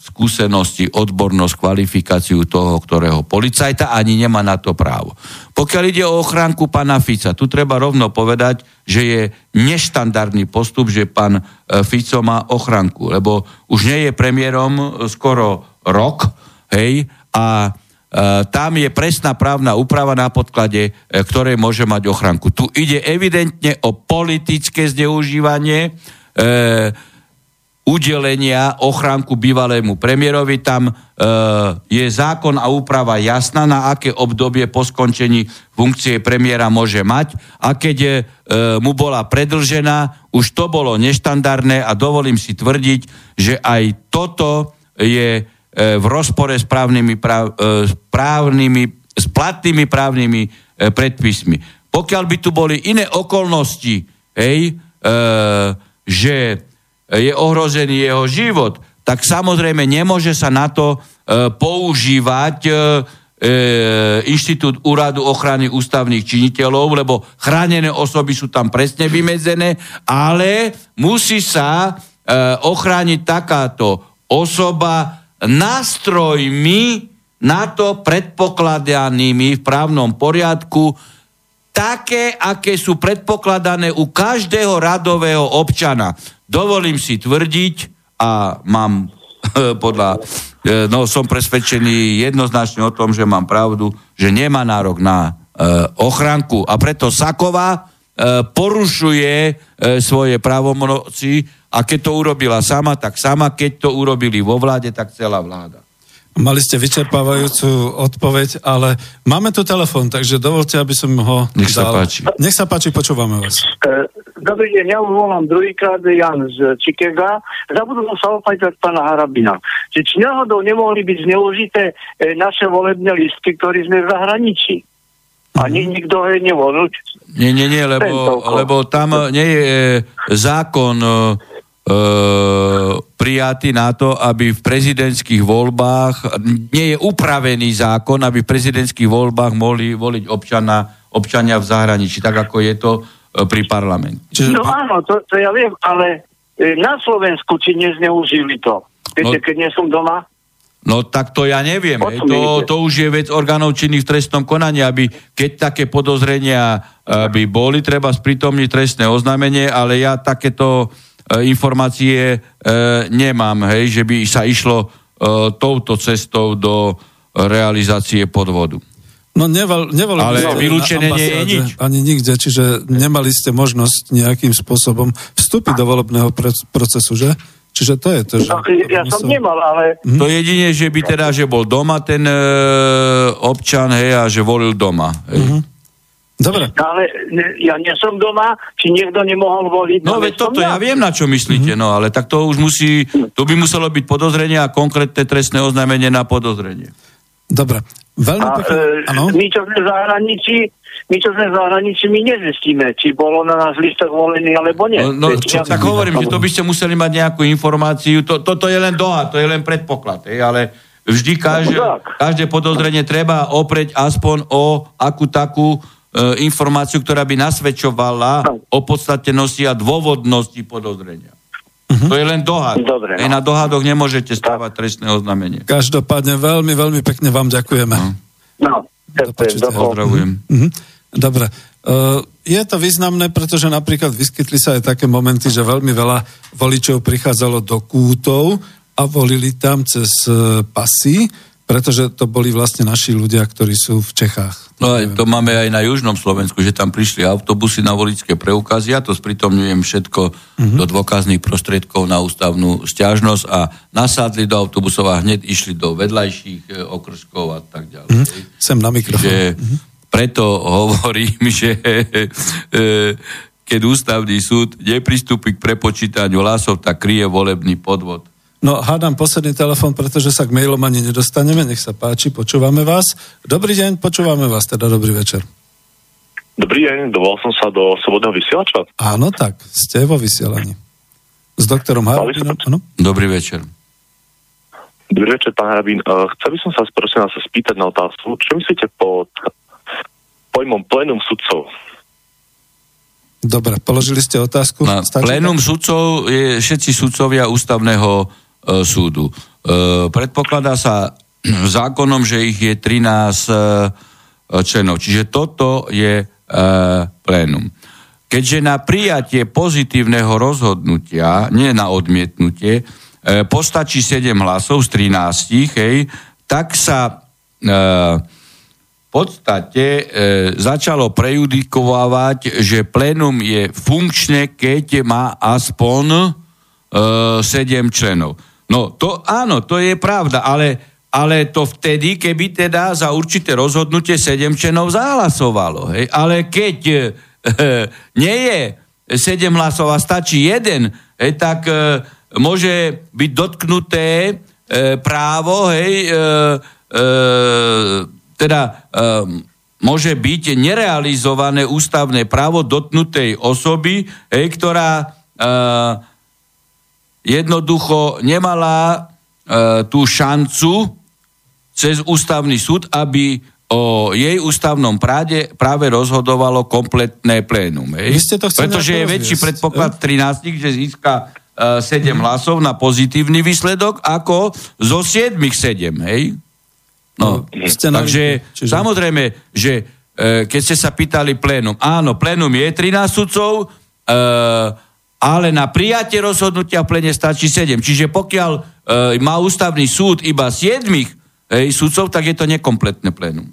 skúsenosti, odbornosť, kvalifikáciu toho, ktorého policajta, ani nemá na to právo. Pokiaľ ide o ochránku pána Fica, tu treba rovno povedať, že je neštandardný postup, že pán e, Fico má ochránku, lebo už nie je premiérom skoro rok, hej, a E, tam je presná právna úprava na podklade, e, ktoré môže mať ochranku. Tu ide evidentne o politické zneužívanie e, udelenia ochránku bývalému premiérovi. Tam e, je zákon a úprava jasná, na aké obdobie po skončení funkcie premiéra môže mať. A keď je, e, mu bola predlžená, už to bolo neštandardné a dovolím si tvrdiť, že aj toto je E, v rozpore s právnymi, práv, e, s právnymi, s platnými právnymi e, predpismi. Pokiaľ by tu boli iné okolnosti, hej, že je ohrozený jeho život, tak samozrejme nemôže sa na to používať inštitút úradu ochrany ústavných činiteľov, lebo chránené osoby sú tam presne vymedzené, ale musí sa ochrániť takáto osoba nástrojmi na to predpokladanými v právnom poriadku, také, aké sú predpokladané u každého radového občana. Dovolím si tvrdiť a mám podľa, e, no som presvedčený jednoznačne o tom, že mám pravdu, že nemá nárok na e, ochranku a preto Saková e, porušuje e, svoje právomoci a keď to urobila sama, tak sama, keď to urobili vo vláde, tak celá vláda. Mali ste vyčerpávajúcu odpoveď, ale máme tu telefon, takže dovolte, aby som ho Nech sa dal. páči. Nech sa páči, počúvame vás. E, dobrý deň, ja už volám druhýkrát Jan z Čikega. Zabudol som sa opýtať pána Harabina. Či, či náhodou nemohli byť zneužité e, naše volebné listky, ktorí sme v zahraničí? A mm. nikto ho nevolil? Nie, nie, nie, lebo, lebo tam nie je zákon E, prijatý na to, aby v prezidentských voľbách, nie je upravený zákon, aby v prezidentských voľbách mohli voliť občana, občania v zahraničí, tak ako je to e, pri parlamente. Čiže... No áno, to, to ja viem, ale e, na Slovensku či nezneužili to? Viete, no, keď nie som doma? No tak to ja neviem. To, to už je vec orgánov činných v trestnom konaní, aby keď také podozrenia by boli, treba sprítomniť trestné oznámenie, ale ja takéto E, informácie e, nemám, hej, že by sa išlo e, touto cestou do realizácie podvodu. No neval, neval, Ale vylúčené nie je nič. Ani nikde, čiže nemali ste možnosť nejakým spôsobom vstúpiť do volebného procesu, že? Čiže to je to, že... No, ja som nemal, ale... Hm? To jedine, že by teda, že bol doma ten e, občan, hej, a že volil doma. Hej. Uh-huh. Dobre. Ale ne, ja nie som doma, či niekto nemohol voliť. No veď toto ja viem, na čo myslíte, mm-hmm. no ale tak to už musí, to by muselo byť podozrenie a konkrétne trestné oznámenie na podozrenie. Dobre. Veľmi pekne, e, my, čo sme v zahraničí, my, čo sme v zahraničí, my nezistíme, či bolo na nás listok volený, alebo nie. No, no čo, tak hovorím, že to by ste museli mať nejakú informáciu, to, toto je len doha, to je len predpoklad, hej, ale vždy každé, no, každé podozrenie treba oprieť aspoň o akú takú E, informáciu, ktorá by nasvedčovala o podstatenosti a dôvodnosti podozrenia. Uh-huh. To je len dohad. Dobre, no. Aj na dohadoch nemôžete stávať trestné oznámenie. Každopádne veľmi, veľmi pekne vám ďakujeme. No, no Pozdravujem. Uh-huh. Dobre. Uh, je to významné, pretože napríklad vyskytli sa aj také momenty, že veľmi veľa voličov prichádzalo do kútov a volili tam cez uh, pasy, pretože to boli vlastne naši ľudia, ktorí sú v Čechách. No aj to máme aj na južnom Slovensku, že tam prišli autobusy na voličské preukazy, ja to spritomňujem všetko mm-hmm. do dôkazných prostriedkov na ústavnú stiažnosť a nasádli do autobusov a hneď išli do vedľajších e, okrskov a tak ďalej. Mm-hmm. Sem na mikrofón. Že mm-hmm. Preto hovorím, že e, keď ústavný súd nepristúpi k prepočítaniu hlasov, tak kryje volebný podvod. No, hádam posledný telefon, pretože sa k mailom ani nedostaneme. Nech sa páči, počúvame vás. Dobrý deň, počúvame vás, teda dobrý večer. Dobrý deň, dovolal som sa do slobodného vysielača. Áno, tak, ste vo vysielaní. S doktorom Harabinom, áno? Dobrý večer. Dobrý večer, pán Harabín. Uh, chcel by som sa prosím sa spýtať na otázku. Čo myslíte pod pojmom plénum sudcov? Dobre, položili ste otázku. Na plénum sudcov je všetci sudcovia ústavného E, súdu. E, predpokladá sa zákonom, že ich je 13 e, členov. Čiže toto je plénum. Keďže na prijatie pozitívneho rozhodnutia, nie na odmietnutie, postačí 7 hlasov z 13, hej, tak sa v podstate e, začalo prejudikovávať, že plénum je funkčné, keď má aspoň e, 7 členov. No to áno, to je pravda, ale, ale to vtedy, keby teda za určité rozhodnutie sedem členov zahlasovalo. Hej? Ale keď e, nie je sedem hlasov a stačí jeden, hej, tak e, môže byť dotknuté e, právo, hej, e, e, teda e, môže byť nerealizované ústavné právo dotknutej osoby, hej, ktorá e, jednoducho nemala e, tú šancu cez ústavný súd, aby o jej ústavnom práde práve rozhodovalo kompletné plénum. Hej? Pretože je väčší predpoklad 13, že získa e, 7 mm. hlasov na pozitívny výsledok ako zo 7 7, hej? No, no takže čiže... samozrejme, že e, keď ste sa pýtali plénum, áno, plénum je 13 sudcov, e, ale na prijatie rozhodnutia v plene stačí 7. Čiže pokiaľ e, má ústavný súd iba 7 e, sudcov, tak je to nekompletné plénum.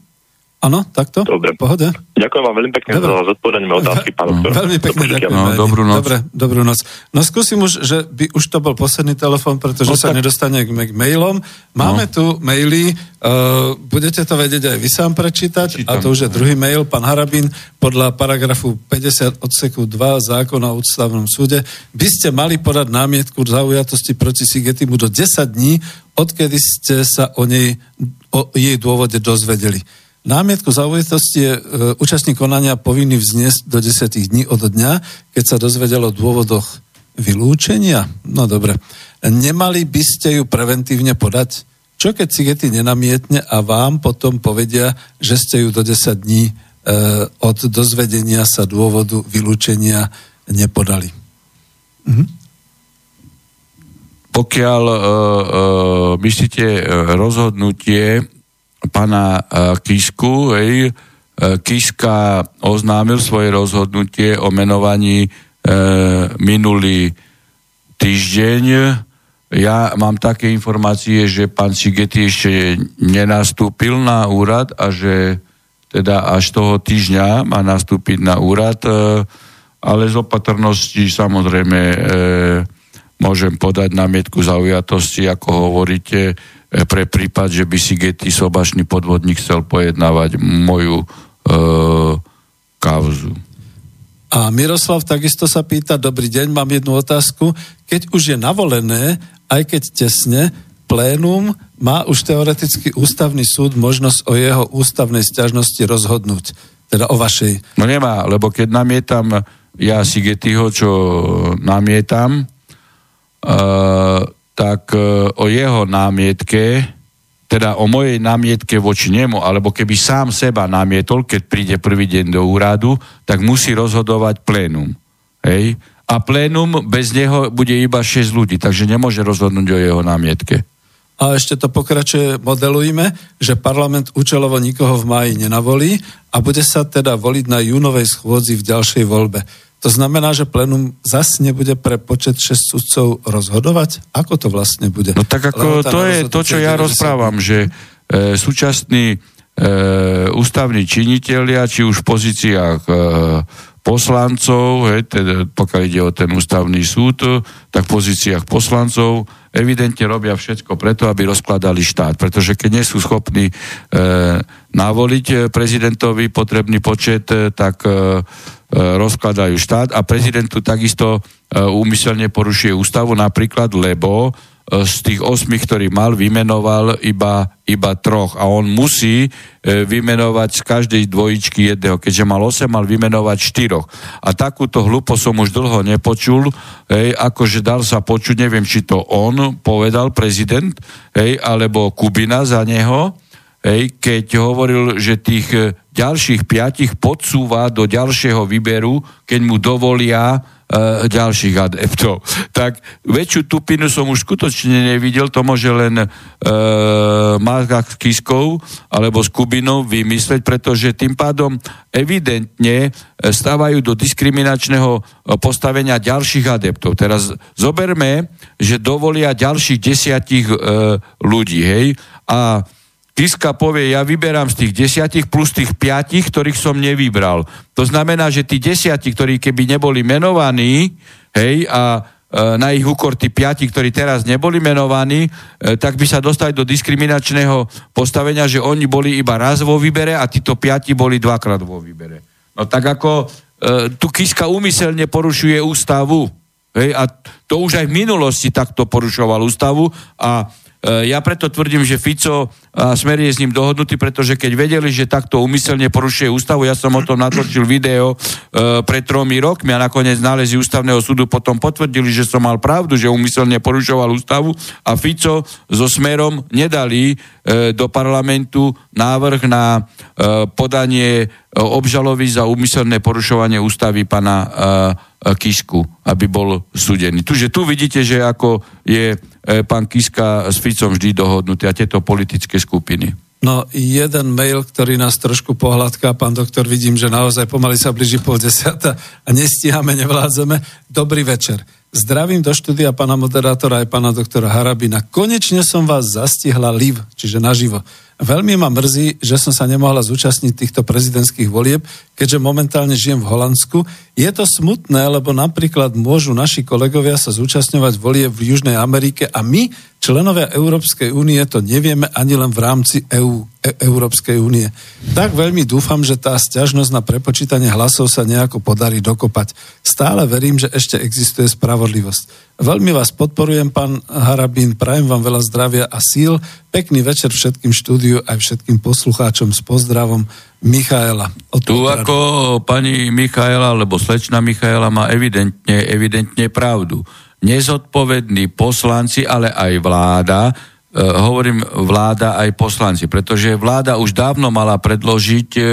Áno, takto? Dobre. Pohode? Ďakujem vám veľmi pekne Dobre. za zodpovedanie otázky, pán doktor. Veľmi pekne ďakujem. No, dobrú noc. Dobre, dobrú noc. No skúsim už, že by už to bol posledný telefon, pretože no, sa tak... nedostane k mailom. Máme no. tu maily, uh, budete to vedieť aj vy sám prečítať, Čítam. a to už je druhý mail, pán Harabín, podľa paragrafu 50 odseku 2 zákona o ústavnom súde, by ste mali podať námietku zaujatosti proti Sigetimu do 10 dní, odkedy ste sa o nej, o jej dôvode dozvedeli. Námietku zaujitosti je e, účastník konania povinný vzniesť do 10 dní od dňa, keď sa dozvedel o dôvodoch vylúčenia. No dobre. Nemali by ste ju preventívne podať? Čo keď Cigety nenamietne a vám potom povedia, že ste ju do 10 dní e, od dozvedenia sa dôvodu vylúčenia nepodali? Mhm. Pokiaľ e, e, myslíte e, rozhodnutie pana e, Kisku, hej, e, Kiska oznámil svoje rozhodnutie o menovaní e, minulý týždeň. Ja mám také informácie, že pán Sigeti ešte nenastúpil na úrad a že teda až toho týždňa má nastúpiť na úrad, e, ale z opatrnosti samozrejme e, môžem podať námietku zaujatosti, ako hovoríte, pre prípad, že by si Getty Sobašný podvodník chcel pojednávať moju e, kauzu. A Miroslav takisto sa pýta, dobrý deň, mám jednu otázku. Keď už je navolené, aj keď tesne, plénum má už teoreticky ústavný súd možnosť o jeho ústavnej stiažnosti rozhodnúť. Teda o vašej. No nemá, lebo keď namietam ja Sigetiho, čo namietam, uh, tak uh, o jeho námietke teda o mojej námietke voči nemu, alebo keby sám seba namietol, keď príde prvý deň do úradu, tak musí rozhodovať plénum. Hej? A plénum bez neho bude iba 6 ľudí, takže nemôže rozhodnúť o jeho námietke. A ešte to pokračuje, modelujme, že parlament účelovo nikoho v máji nenavolí a bude sa teda voliť na júnovej schôdzi v ďalšej voľbe. To znamená, že plenum zas nebude pre počet 6 sudcov rozhodovať? Ako to vlastne bude? No tak ako to je to, čo ja rozprávam, že e, súčasní e, ústavní činitelia, či už v pozíciách e, poslancov, he, teda, pokiaľ ide o ten ústavný súd, tak v pozíciách poslancov evidentne robia všetko preto, aby rozkladali štát. Pretože keď nie sú schopní e, navoliť prezidentovi potrebný počet, e, tak e, E, rozkladajú štát a prezident tu takisto e, úmyselne porušuje ústavu napríklad, lebo e, z tých osmi, ktorý mal, vymenoval iba, iba troch a on musí vymenovať z každej dvojičky jedného. Keďže mal 8, mal vymenovať štyroch. A takúto hlupo som už dlho nepočul, hej, akože dal sa počuť, neviem, či to on povedal, prezident, hej, alebo Kubina za neho, hej, keď hovoril, že tých e, ďalších piatich podsúva do ďalšieho výberu, keď mu dovolia e, ďalších adeptov. Tak väčšiu tupinu som už skutočne nevidel, to môže len e, Marka s Kiskou alebo s Kubinou vymysleť, pretože tým pádom evidentne e, stávajú do diskriminačného postavenia ďalších adeptov. Teraz zoberme, že dovolia ďalších desiatich e, ľudí, hej, a Kiska povie, ja vyberám z tých desiatich plus tých piatich, ktorých som nevybral. To znamená, že tí desiatí, ktorí keby neboli menovaní, hej, a e, na ich úkor tí piati, ktorí teraz neboli menovaní, e, tak by sa dostali do diskriminačného postavenia, že oni boli iba raz vo výbere a títo piati boli dvakrát vo výbere. No tak ako e, tu Kiska úmyselne porušuje ústavu. Hej, a to už aj v minulosti takto porušoval ústavu a ja preto tvrdím, že Fico a Smer je s ním dohodnutý, pretože keď vedeli, že takto umyselne porušuje ústavu, ja som o tom natočil video e, pred tromi rokmi a nakoniec nálezy ústavného súdu potom potvrdili, že som mal pravdu, že umyselne porušoval ústavu a Fico so Smerom nedali e, do parlamentu návrh na e, podanie e, obžaloby za úmyselné porušovanie ústavy pana e, Kisku, aby bol súdený. Tuže tu vidíte, že ako je pán Kiska s Ficom vždy dohodnutí a tieto politické skupiny. No, jeden mail, ktorý nás trošku pohľadká, pán doktor, vidím, že naozaj pomaly sa blíži pol desiata a nestíhame, nevládzeme. Dobrý večer. Zdravím do štúdia pána moderátora aj pána doktora Harabina. Konečne som vás zastihla live, čiže naživo. Veľmi ma mrzí, že som sa nemohla zúčastniť týchto prezidentských volieb, keďže momentálne žijem v Holandsku. Je to smutné, lebo napríklad môžu naši kolegovia sa zúčastňovať volie v Južnej Amerike a my, členovia Európskej únie, to nevieme ani len v rámci EU, e, Európskej únie. Tak veľmi dúfam, že tá stiažnosť na prepočítanie hlasov sa nejako podarí dokopať. Stále verím, že ešte existuje spravodlivosť. Veľmi vás podporujem, pán Harabín, prajem vám veľa zdravia a síl. Pekný večer všetkým štúdiu aj všetkým poslucháčom s pozdravom Michaela. Tu ako pani Michaela, alebo slečna Michaela má evidentne, evidentne pravdu. Nezodpovední poslanci, ale aj vláda, e, hovorím vláda aj poslanci, pretože vláda už dávno mala predložiť e,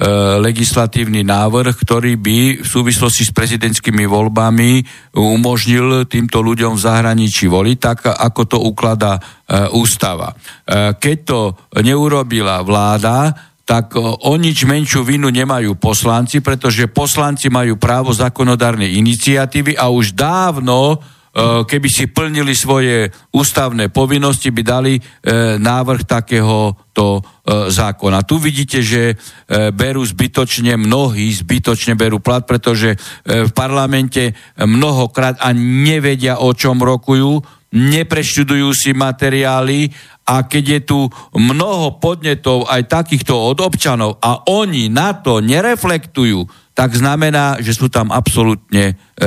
E, legislatívny návrh, ktorý by v súvislosti s prezidentskými voľbami umožnil týmto ľuďom v zahraničí voliť, tak ako to ukladá e, ústava. E, keď to neurobila vláda, tak o nič menšiu vinu nemajú poslanci, pretože poslanci majú právo zákonodárnej iniciatívy a už dávno E, keby si plnili svoje ústavné povinnosti, by dali e, návrh takéhoto e, zákona. Tu vidíte, že berú zbytočne, mnohí zbytočne berú plat, pretože v parlamente mnohokrát a nevedia, o čom rokujú, nepreštudujú si materiály a keď je tu mnoho podnetov aj takýchto od občanov a oni na to nereflektujú, tak znamená, že sú tam absolútne e,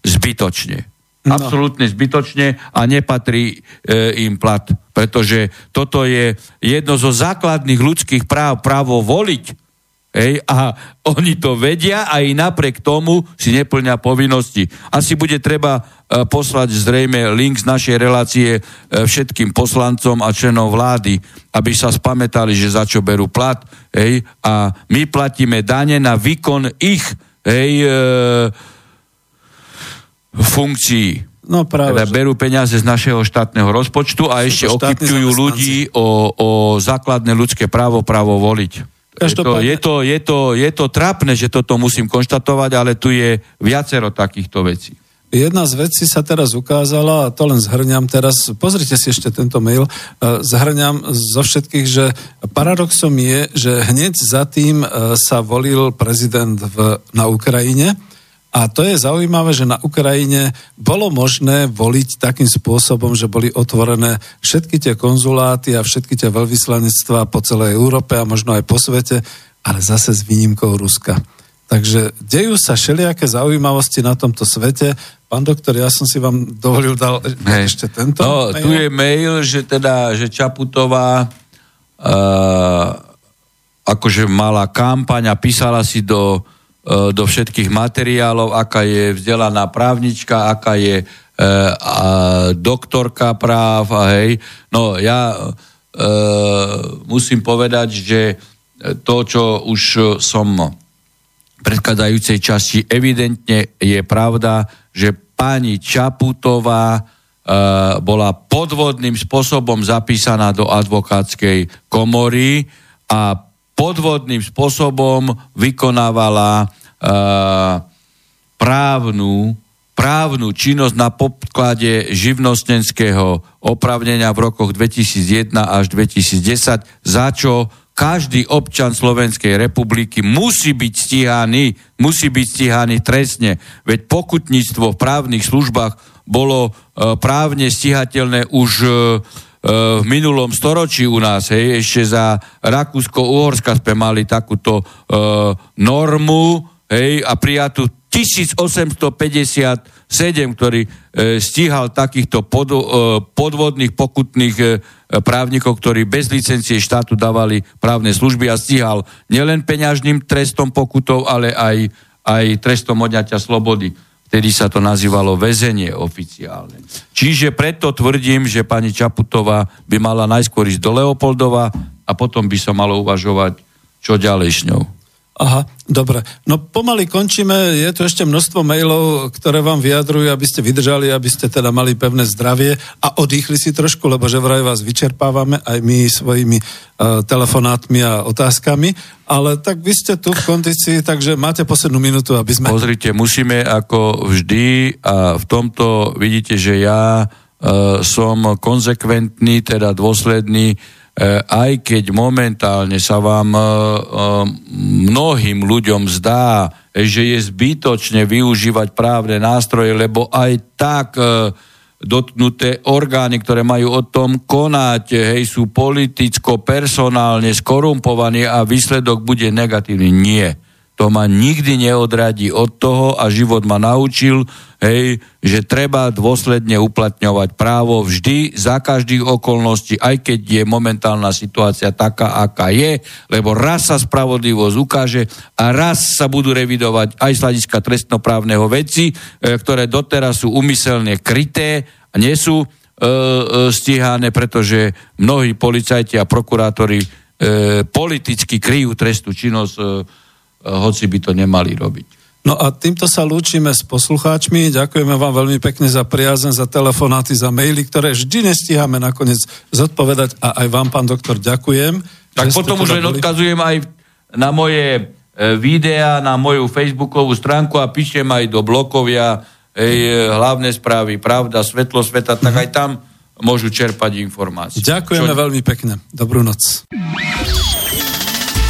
zbytočne. No. Absolútne zbytočne a nepatrí e, im plat. Pretože toto je jedno zo základných ľudských práv, právo voliť. Ej, a oni to vedia a i napriek tomu si neplňa povinnosti. Asi bude treba e, poslať zrejme link z našej relácie e, všetkým poslancom a členom vlády, aby sa spamätali, že za čo berú plat. Ej, a my platíme dane na výkon ich ej, e, funkcií. No práve. Teda berú peniaze z našeho štátneho rozpočtu a ešte okypťujú ľudí o, o základné ľudské právo, právo voliť. Je to, je, to, je, to, je to trápne, že toto musím konštatovať, ale tu je viacero takýchto vecí. Jedna z vecí sa teraz ukázala, a to len zhrňam teraz, pozrite si ešte tento mail, e, zhrňam zo všetkých, že paradoxom je, že hneď za tým e, sa volil prezident v, na Ukrajine, a to je zaujímavé, že na Ukrajine bolo možné voliť takým spôsobom, že boli otvorené všetky tie konzuláty a všetky tie veľvyslanectvá po celej Európe a možno aj po svete, ale zase s výnimkou Ruska. Takže dejú sa všelijaké zaujímavosti na tomto svete. Pán doktor, ja som si vám dovolil dal Hej. ešte tento No, mail. tu je mail, že teda, že Čaputová uh, akože mala kampaň a písala si do do všetkých materiálov, aká je vzdelaná právnička, aká je e, a, doktorka práv a hej. No ja e, musím povedať, že to, čo už som v predkladajúcej časti evidentne je pravda, že pani Čaputová e, bola podvodným spôsobom zapísaná do advokátskej komory a podvodným spôsobom vykonávala uh, právnu, právnu činnosť na podklade živnostenského opravnenia v rokoch 2001 až 2010, za čo každý občan Slovenskej republiky musí byť stíhaný, musí byť stíhaný trestne. Veď pokutníctvo v právnych službách bolo uh, právne stíhateľné už uh, v minulom storočí u nás, hej, ešte za Rakúsko-Uhorska sme mali takúto uh, normu, hej, a prijatú 1857, ktorý uh, stíhal takýchto pod, uh, podvodných, pokutných uh, právnikov, ktorí bez licencie štátu dávali právne služby a stíhal nielen peňažným trestom pokutov, ale aj, aj trestom odňatia slobody Vtedy sa to nazývalo väzenie oficiálne. Čiže preto tvrdím, že pani Čaputová by mala najskôr ísť do Leopoldova a potom by sa malo uvažovať, čo ďalej s ňou. Aha, dobre. No pomaly končíme, je tu ešte množstvo mailov, ktoré vám vyjadrujú, aby ste vydržali, aby ste teda mali pevné zdravie a odýchli si trošku, lebo že vraj vás vyčerpávame aj my svojimi uh, telefonátmi a otázkami, ale tak vy ste tu v kondícii, takže máte poslednú minútu, aby sme... Pozrite, musíme ako vždy a v tomto vidíte, že ja uh, som konzekventný, teda dôsledný, aj keď momentálne sa vám e, e, mnohým ľuďom zdá, že je zbytočne využívať právne nástroje, lebo aj tak dotknuté orgány, ktoré majú o tom konať, hej, sú politicko-personálne skorumpovaní a výsledok bude negatívny. Nie to ma nikdy neodradí od toho a život ma naučil, hej, že treba dôsledne uplatňovať právo vždy, za každých okolností, aj keď je momentálna situácia taká, aká je, lebo raz sa spravodlivosť ukáže a raz sa budú revidovať aj z hľadiska trestnoprávneho veci, e, ktoré doteraz sú umyselne kryté a nie sú e, e, stíhané, pretože mnohí policajti a prokurátori e, politicky kryjú trestnú činnosť e, hoci by to nemali robiť. No a týmto sa lúčime s poslucháčmi. Ďakujeme vám veľmi pekne za priazen, za telefonáty, za maily, ktoré vždy nestíhame nakoniec zodpovedať a aj vám, pán doktor, ďakujem. Tak potom už len boli... odkazujem aj na moje e, videá, na moju facebookovú stránku a píšem aj do blokovia e, hlavné správy, pravda, svetlo sveta, tak aj tam môžu čerpať informácie. Ďakujeme Čo... veľmi pekne. Dobrú noc.